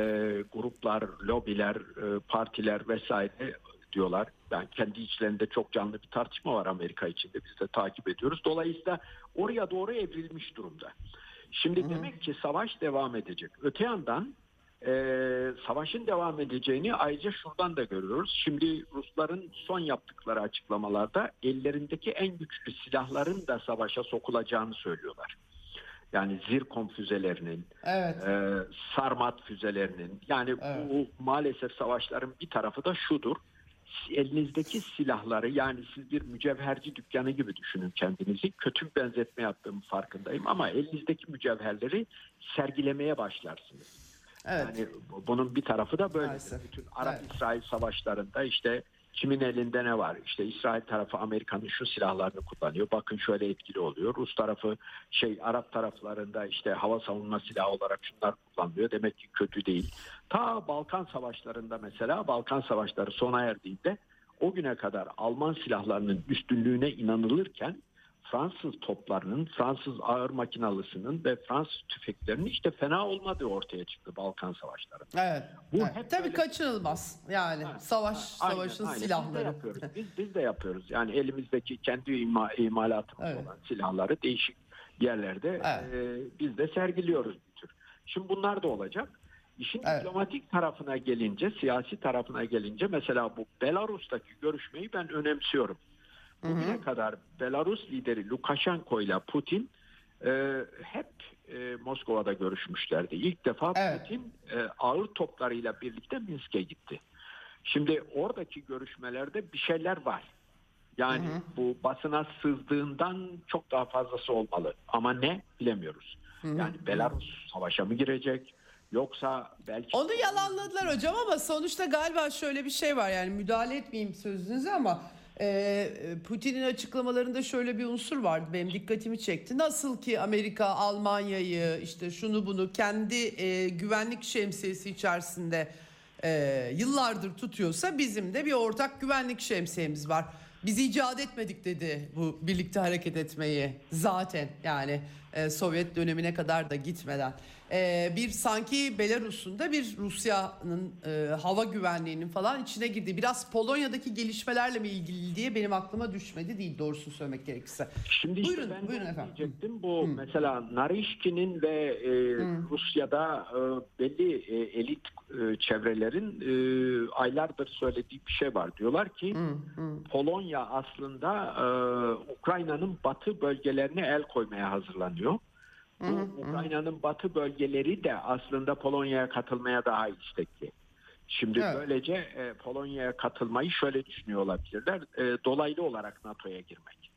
gruplar, lobiler, e, partiler vesaire diyorlar. Ben kendi içlerinde çok canlı bir tartışma var Amerika içinde. Biz de takip ediyoruz. Dolayısıyla oraya doğru evrilmiş durumda. Şimdi demek ki savaş devam edecek. Öte yandan e, savaşın devam edeceğini ayrıca şuradan da görüyoruz. Şimdi Rusların son yaptıkları açıklamalarda ellerindeki en güçlü silahların da savaşa sokulacağını söylüyorlar. Yani Zirkon füzelerinin, Evet. e, Sarmat füzelerinin yani Evet. bu maalesef savaşların bir tarafı da şudur. Elinizdeki silahları yani siz bir mücevherci dükkanı gibi düşünün kendinizi. Kötü bir benzetme yaptığım farkındayım ama elinizdeki mücevherleri sergilemeye başlarsınız. Evet. Yani bu- bunun bir tarafı da böyle. Bütün Arap Evet. İsrail savaşlarında işte kimin elinde ne var? İşte İsrail tarafı Amerika'nın şu silahlarını kullanıyor. Bakın şöyle etkili oluyor. Rus tarafı şey Arap taraflarında işte hava savunma silahı olarak şunlar kullanılıyor. Demek ki kötü değil. Ta Balkan savaşlarında mesela Balkan savaşları sona erdiğinde o güne kadar Alman silahlarının üstünlüğüne inanılırken Fransız toplarının, Fransız ağır makinalısının ve Fransız tüfeklerinin işte fena olmadığı ortaya çıktı Balkan savaşlarında. Evet. Bu evet. hep Tabii böyle- kaçınılmaz. Yani savaş Aynen, savaşın aynen. Biz de silahları. yapıyoruz. Biz, biz de yapıyoruz. Yani elimizdeki kendi ima, imalatımız Evet. olan silahları değişik yerlerde Evet. e, biz de sergiliyoruz bir tür. Şimdi bunlar da olacak. İşin Evet. diplomatik tarafına gelince, siyasi tarafına gelince mesela bu Belarus'taki görüşmeyi ben önemsiyorum. Bugüne kadar Belarus lideri Lukashenko ile Putin e, hep e, Moskova'da görüşmüşlerdi. İlk defa Evet. Putin e, ağır toplarıyla birlikte Minsk'e gitti. Şimdi oradaki görüşmelerde bir şeyler var. Yani bu basına sızdığından çok daha fazlası olmalı. Ama ne bilemiyoruz. Yani Belarus savaşa mı girecek? Yoksa belki... Onu yalanladılar hocam ama sonuçta galiba şöyle bir şey var yani müdahale etmeyeyim sözünüze ama Putin'in açıklamalarında şöyle bir unsur vardı benim dikkatimi çekti. Nasıl ki Amerika Almanya'yı işte şunu bunu kendi e, güvenlik şemsiyesi içerisinde e, yıllardır tutuyorsa bizim de bir ortak güvenlik şemsiyemiz var. Biz icat etmedik dedi bu birlikte hareket etmeyi zaten yani e, Sovyet dönemine kadar da gitmeden. E, bir sanki Belarus'un da bir Rusya'nın e, hava güvenliğinin falan içine girdi. Biraz Polonya'daki gelişmelerle mi ilgili diye benim aklıma düşmedi değil doğrusu söylemek gerekirse. Şimdi işte Buyurun, ben buyurun efendim. diyecektim. Bu mesela Narişkin'in ve e, Rusya'da e, belli e, elit e, çevrelerin e, aylardır söylediği bir şey var. Diyorlar ki Polonya aslında e, Ukrayna'nın batı bölgelerine el koymaya hazırlanıyor. Bu Ukrayna'nın batı bölgeleri de aslında Polonya'ya katılmaya daha istekli. Şimdi Evet. böylece e, Polonya'ya katılmayı şöyle düşünüyor olabilirler. E, dolaylı olarak NATO'ya girmek.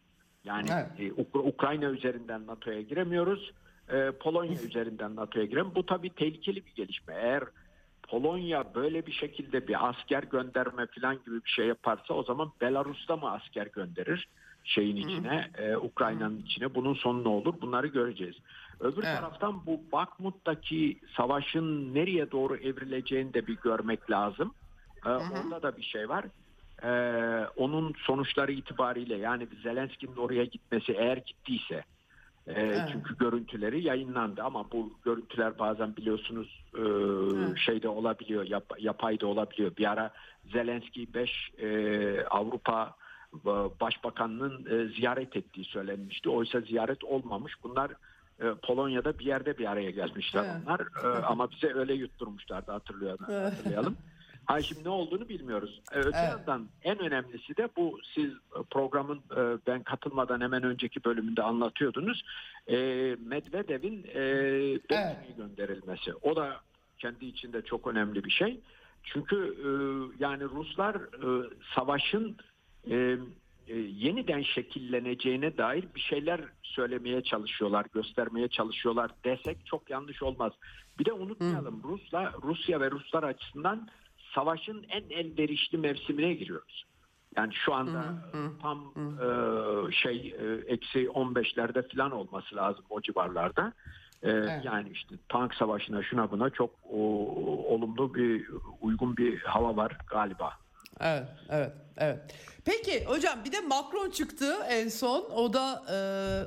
Yani Evet. e, Uk- Ukrayna üzerinden NATO'ya giremiyoruz. E, Polonya üzerinden NATO'ya girelim. Bu tabii tehlikeli bir gelişme. Eğer Polonya böyle bir şekilde bir asker gönderme falan gibi bir şey yaparsa o zaman Belarus'ta mı asker gönderir? şeyin içine, e, Ukrayna'nın içine bunun sonu ne olur bunları göreceğiz. Öbür Evet. taraftan bu Bakmut'taki savaşın nereye doğru evrileceğini de bir görmek lazım. Ee, orada da bir şey var. Ee, onun sonuçları itibariyle yani Zelenski'nin oraya gitmesi eğer gittiyse e, Evet. çünkü görüntüleri yayınlandı ama bu görüntüler bazen biliyorsunuz e, Evet. şeyde olabiliyor yap, yapay da olabiliyor. Bir ara Zelenski 5 Avrupa e, Başbakanının e, ziyaret ettiği söylenmişti. Oysa ziyaret olmamış. Bunlar e, Polonya'da bir yerde bir araya gelmişler Evet. onlar. E, ama bize öyle yutturmuşlardı hatırlayalım. Evet. hatırlayalım. Ha şimdi ne olduğunu bilmiyoruz. E, Öte Evet. yandan en önemlisi de bu siz e, programın e, ben katılmadan hemen önceki bölümünde anlatıyordunuz. E, Medvedev'in e, Beijing'e gönderilmesi. O da kendi içinde çok önemli bir şey. Çünkü e, yani Ruslar e, savaşın e, e, yeniden şekilleneceğine dair bir şeyler söylemeye çalışıyorlar, göstermeye çalışıyorlar desek çok yanlış olmaz. Bir de unutmayalım Rusla Rusya ve Ruslar açısından savaşın en elverişli mevsimine giriyoruz. Yani şu anda tam e, şey e, eksi 15'lerde falan olması lazım o civarlarda. E, Yani işte tank savaşına şuna buna çok o, olumlu bir uygun bir hava var galiba. Evet, evet, evet. Peki hocam bir de Macron çıktı en son. O da e,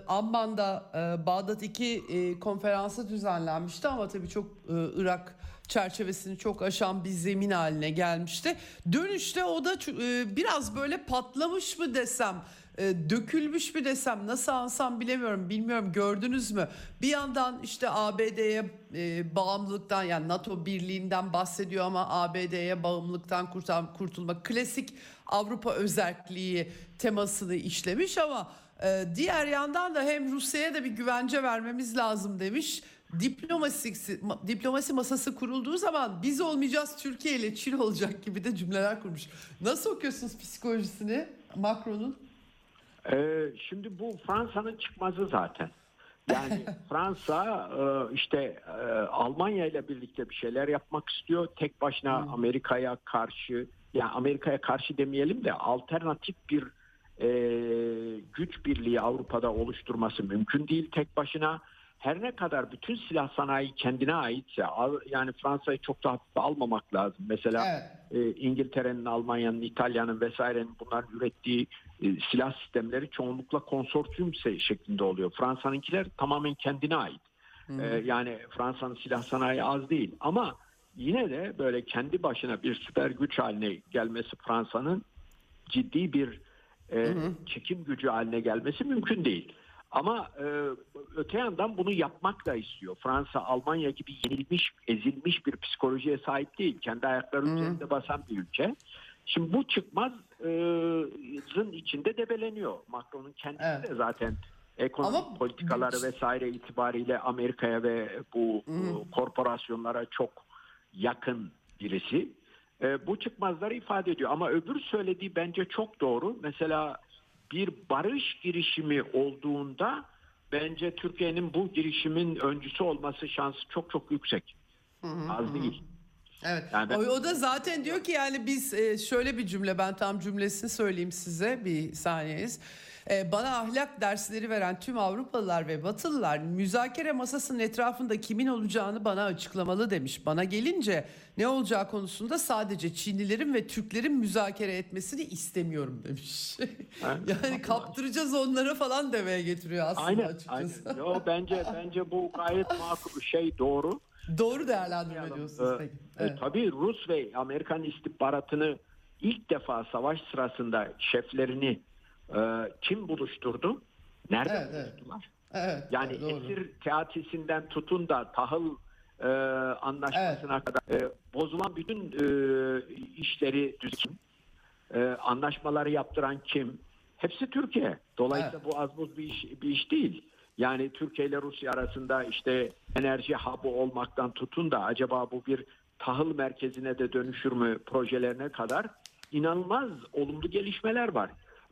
Amman'da e, Bağdat 2 e, konferansı düzenlenmişti ama tabii çok e, Irak çerçevesini çok aşan bir zemin haline gelmişti. Dönüşte o da e, biraz böyle patlamış mı desem, e, dökülmüş mü desem, nasıl ansam bilemiyorum, bilmiyorum gördünüz mü? Bir yandan işte ABD'ye e, bağımlılıktan yani NATO birliğinden bahsediyor ama ABD'ye bağımlılıktan kurtar, kurtulmak klasik Avrupa özelliği temasını işlemiş ama e, diğer yandan da hem Rusya'ya da bir güvence vermemiz lazım demiş. Diplomasi, ma- diplomasi masası kurulduğu zaman biz olmayacağız Türkiye ile Çin olacak gibi de cümleler kurmuş. Nasıl okuyorsunuz psikolojisini Macron'un? Ee, şimdi bu Fransa'nın çıkmazı zaten. Yani [LAUGHS] Fransa e, işte e, Almanya ile birlikte bir şeyler yapmak istiyor. Tek başına Amerika'ya karşı yani Amerika'ya karşı demeyelim de alternatif bir e, güç birliği Avrupa'da oluşturması mümkün değil tek başına. Her ne kadar bütün silah sanayi kendine aitse yani Fransa'yı çok da hafife almamak lazım. Mesela Evet. e, İngiltere'nin, Almanya'nın, İtalya'nın vesairenin bunların ürettiği silah sistemleri çoğunlukla konsortiyum şeklinde oluyor. Fransa'nınkiler tamamen kendine ait. E, yani Fransa'nın silah sanayi az değil ama yine de böyle kendi başına bir süper güç haline gelmesi Fransa'nın ciddi bir e, çekim gücü haline gelmesi mümkün değil. Ama e, öte yandan bunu yapmak da istiyor. Fransa, Almanya gibi yenilmiş, ezilmiş bir psikolojiye sahip değil. Kendi ayakları üzerinde basan bir ülke. Şimdi bu çıkmazın içinde debeleniyor. Macron'un kendisi Evet. de zaten ekonomik Ama- politikaları vesaire itibariyle Amerika'ya ve bu e, korporasyonlara çok yakın birisi. E, bu çıkmazları ifade ediyor. Ama öbür söylediği bence çok doğru. Mesela bir barış girişimi olduğunda bence Türkiye'nin bu girişimin öncüsü olması şansı çok çok yüksek. Az değil. Evet. Yani ben- o, o da zaten diyor ki yani biz e, şöyle bir cümle ben tam cümlesini söyleyeyim size bir saniyeniz. E, bana ahlak dersleri veren tüm Avrupalılar ve Batılılar müzakere masasının etrafında kimin olacağını bana açıklamalı demiş. Bana gelince ne olacağı konusunda sadece Çinlilerin ve Türklerin müzakere etmesini istemiyorum demiş. [LAUGHS] yani kaptıracağız onlara falan demeye getiriyor aslında Aynen, açıkçası. aynen. Yo, bence bence bu gayet makul şey doğru. Doğru değerlendirme diyorsunuz peki. e, Evet. tabii Rus ve Amerikan istihbaratını ilk defa savaş sırasında şeflerini e, kim buluşturdu? Nerede Evet, evet. buluştular? Evet, Yani doğru. esir teatisinden tutun da tahıl e, anlaşmasına kadar e, bozulan bütün e, işleri düzgün e, anlaşmaları yaptıran kim? Hepsi Türkiye. Dolayısıyla bu az buz bir iş, bir iş değil. Yani Türkiye ile Rusya arasında işte enerji hub'ı olmaktan tutun da acaba bu bir tahıl merkezine de dönüşür mü projelerine kadar inanılmaz olumlu gelişmeler var.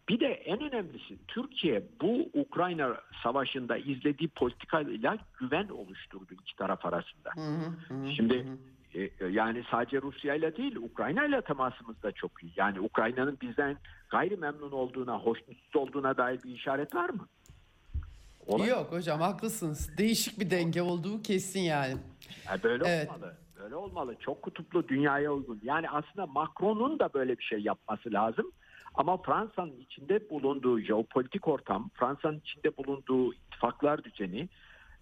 Bir de en önemlisi Türkiye bu Ukrayna savaşında izlediği politikayla güven oluşturdu iki taraf arasında. Şimdi e, yani sadece Rusya ile değil Ukrayna ile temasımız da çok iyi. Yani Ukrayna'nın bizden gayri memnun olduğuna, hoşnutsuz olduğuna dair bir işaret var mı? Olay- Yok hocam haklısınız. Değişik bir denge olduğu kesin yani. Yani böyle Evet. olmalı. Böyle olmalı. Çok kutuplu dünyaya uygun. Yani aslında Macron'un da böyle bir şey yapması lazım. Ama Fransa'nın içinde bulunduğu jeopolitik ortam, Fransa'nın içinde bulunduğu ittifaklar düzeni,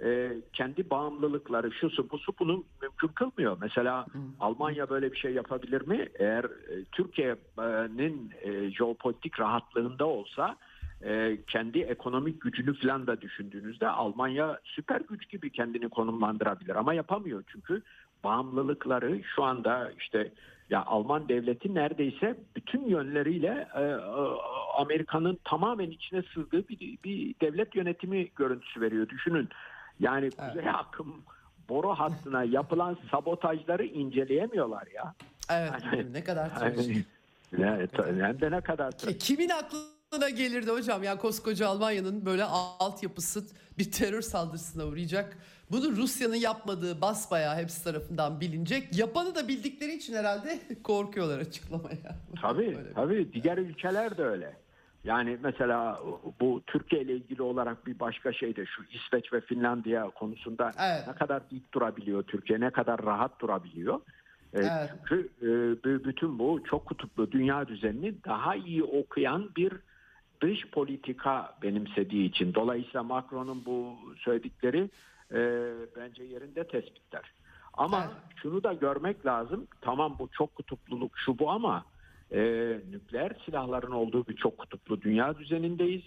e, kendi bağımlılıkları, şusu busu bunu mümkün kılmıyor. Mesela Almanya böyle bir şey yapabilir mi? Eğer e, Türkiye'nin e, jeopolitik rahatlığında olsa e, kendi ekonomik gücünü falan da düşündüğünüzde Almanya süper güç gibi kendini konumlandırabilir ama yapamıyor çünkü bağımlılıkları şu anda işte ya Alman devleti neredeyse bütün yönleriyle e, e, Amerika'nın tamamen içine sızdığı bir, bir devlet yönetimi görüntüsü veriyor. Düşünün yani kuzey akım boru hattına yapılan [LAUGHS] sabotajları inceleyemiyorlar ya. Evet Yani- ne kadar [LAUGHS] Yani, trajik. yani, ne kadar Kimin aklına gelirdi hocam? Yani koskoca Almanya'nın böyle altyapısı bir terör saldırısına uğrayacak. Bunu Rusya'nın yapmadığı basbayağı hepsi tarafından bilinecek. Yapanı da bildikleri için herhalde [LAUGHS] korkuyorlar açıklamaya. Tabii Böyle tabii diğer ülkeler de öyle. Yani mesela bu Türkiye ile ilgili olarak bir başka şey de şu İsveç ve Finlandiya konusunda Evet. ne kadar dik durabiliyor Türkiye, ne kadar rahat durabiliyor. E, Evet. Çünkü e, bütün bu çok kutuplu dünya düzenini daha iyi okuyan bir dış politika benimsediği için. Dolayısıyla Macron'un bu söyledikleri e, bence yerinde tespitler. Ama Evet. şunu da görmek lazım. Tamam bu çok kutupluluk şu bu ama e, nükleer silahların olduğu bir çok kutuplu dünya düzenindeyiz.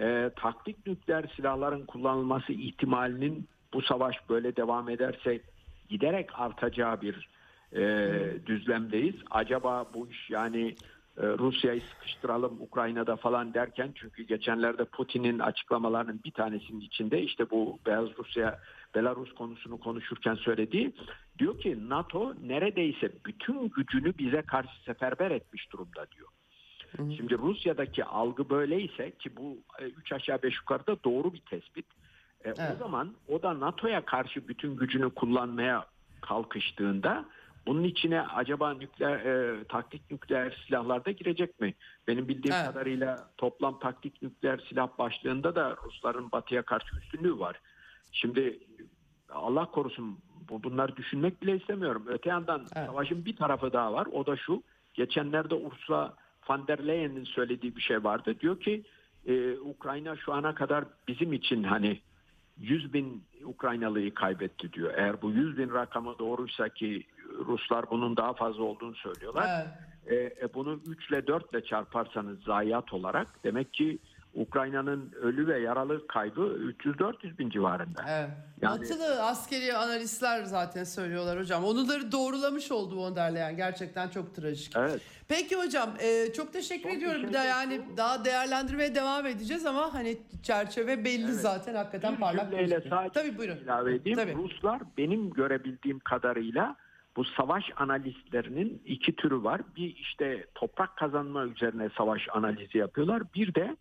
E, taktik nükleer silahların kullanılması ihtimalinin bu savaş böyle devam ederse giderek artacağı bir e, düzlemdeyiz. Acaba bu iş yani Rusya'yı sıkıştıralım Ukrayna'da falan derken çünkü geçenlerde Putin'in açıklamalarının bir tanesinin içinde işte bu Beyaz Rusya Belarus konusunu konuşurken söylediği diyor ki NATO neredeyse bütün gücünü bize karşı seferber etmiş durumda diyor. Şimdi Rusya'daki algı böyleyse ki bu e, üç aşağı beş yukarıda doğru bir tespit. E, Evet. O zaman o da NATO'ya karşı bütün gücünü kullanmaya kalkıştığında bunun içine acaba nükleer e, taktik nükleer silahlar da girecek mi? Benim bildiğim Evet. kadarıyla toplam taktik nükleer silah başlığında da Rusların batıya karşı üstünlüğü var. Şimdi Allah korusun bu bunları düşünmek bile istemiyorum. Öte yandan Evet. savaşın bir tarafı daha var. O da şu. Geçenlerde Ursula von der Leyen'in söylediği bir şey vardı. Diyor ki e, Ukrayna şu ana kadar bizim için hani 100 bin Ukraynalıyı kaybetti diyor. Eğer bu 100 bin rakamı doğruysa ki Ruslar bunun daha fazla olduğunu söylüyorlar. Evet. E, e, bunu 3 ile 4 ile çarparsanız zayiat olarak demek ki Ukrayna'nın ölü ve yaralı kaybı 300-400 bin civarında. Evet. Yani- Batılı askeri analistler zaten söylüyorlar hocam. Onları doğrulamış oldu von der Leyen. Gerçekten çok trajik. Evet. Peki hocam e, çok teşekkür bir ediyorum. şey Bir de de yani şu- daha değerlendirmeye devam edeceğiz ama hani çerçeve belli zaten hakikaten Bir parlak gözüküyor. sadece Tabii buyurun. ilave edeyim. Tabii. Ruslar benim görebildiğim kadarıyla bu savaş analistlerinin iki türü var. Bir işte toprak kazanma üzerine savaş analizi yapıyorlar. Bir de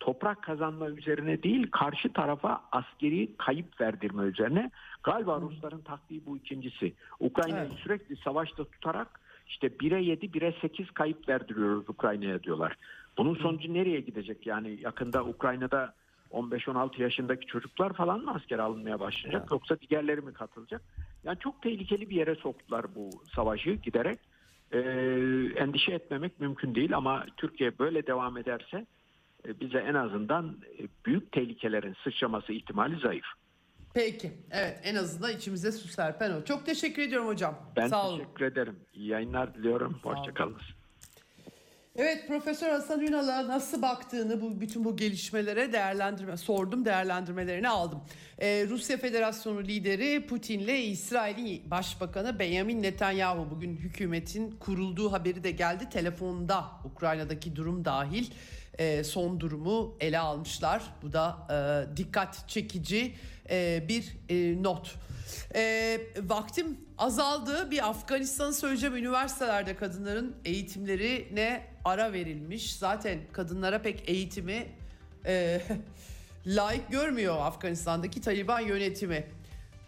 toprak kazanma üzerine değil karşı tarafa askeri kayıp verdirme üzerine. Galiba Rusların taktiği bu ikincisi. Ukrayna'yı Evet. sürekli savaşta tutarak işte 1'e 7, 1'e 8 kayıp verdiriyoruz Ukrayna'ya diyorlar. Bunun sonucu nereye gidecek? Yani yakında Ukrayna'da 15-16 yaşındaki çocuklar falan mı asker alınmaya başlayacak Evet. yoksa diğerleri mi katılacak? Yani çok tehlikeli bir yere soktular bu savaşı giderek. Ee, endişe etmemek mümkün değil ama Türkiye böyle devam ederse e, bize en azından e, büyük tehlikelerin sıçraması ihtimali zayıf. Peki. Evet en azından içimize su serpen o. Çok teşekkür ediyorum hocam. Ben Sağ olun. teşekkür ederim. İyi yayınlar diliyorum. Olun. Hoşçakalın. Evet Profesör Hasan Ünal'a nasıl baktığını bu bütün bu gelişmelere değerlendirme sordum değerlendirmelerini aldım. Ee, Rusya Federasyonu lideri Putin'le İsrail'in Başbakanı Benjamin Netanyahu bugün hükümetin kurulduğu haberi de geldi. Telefonda Ukrayna'daki durum dahil e, son durumu ele almışlar. Bu da e, dikkat çekici e, bir e, not. E, vaktim azaldı. Bir Afganistan'ı söyleyeceğim. Üniversitelerde kadınların eğitimlerine ara verilmiş. Zaten kadınlara pek eğitimi e, [LAUGHS] layık görmüyor Afganistan'daki Taliban yönetimi.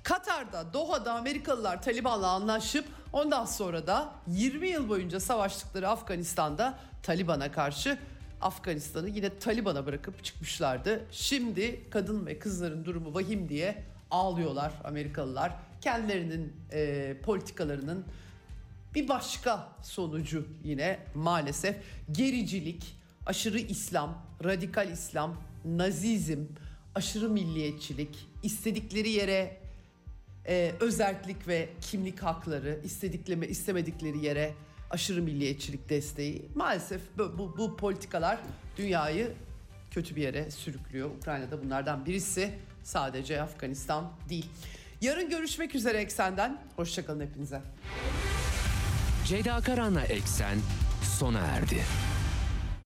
Katar'da, Doha'da Amerikalılar Taliban'la anlaşıp ondan sonra da 20 yıl boyunca savaştıkları Afganistan'da Taliban'a karşı Afganistan'ı yine Taliban'a bırakıp çıkmışlardı. Şimdi kadın ve kızların durumu vahim diye ağlıyorlar Amerikalılar. Kendilerinin e, politikalarının bir başka sonucu yine maalesef gericilik, aşırı İslam, radikal İslam, nazizm, aşırı milliyetçilik, istedikleri yere e, özerklik ve kimlik hakları, istedikleri istemedikleri yere aşırı milliyetçilik desteği. Maalesef bu, bu, bu politikalar dünyayı kötü bir yere sürüklüyor. Ukrayna'da bunlardan birisi sadece Afganistan değil. Yarın görüşmek üzere Eksen'den. Hoşçakalın hepinize. Ceyda Karan'la Eksen sona erdi.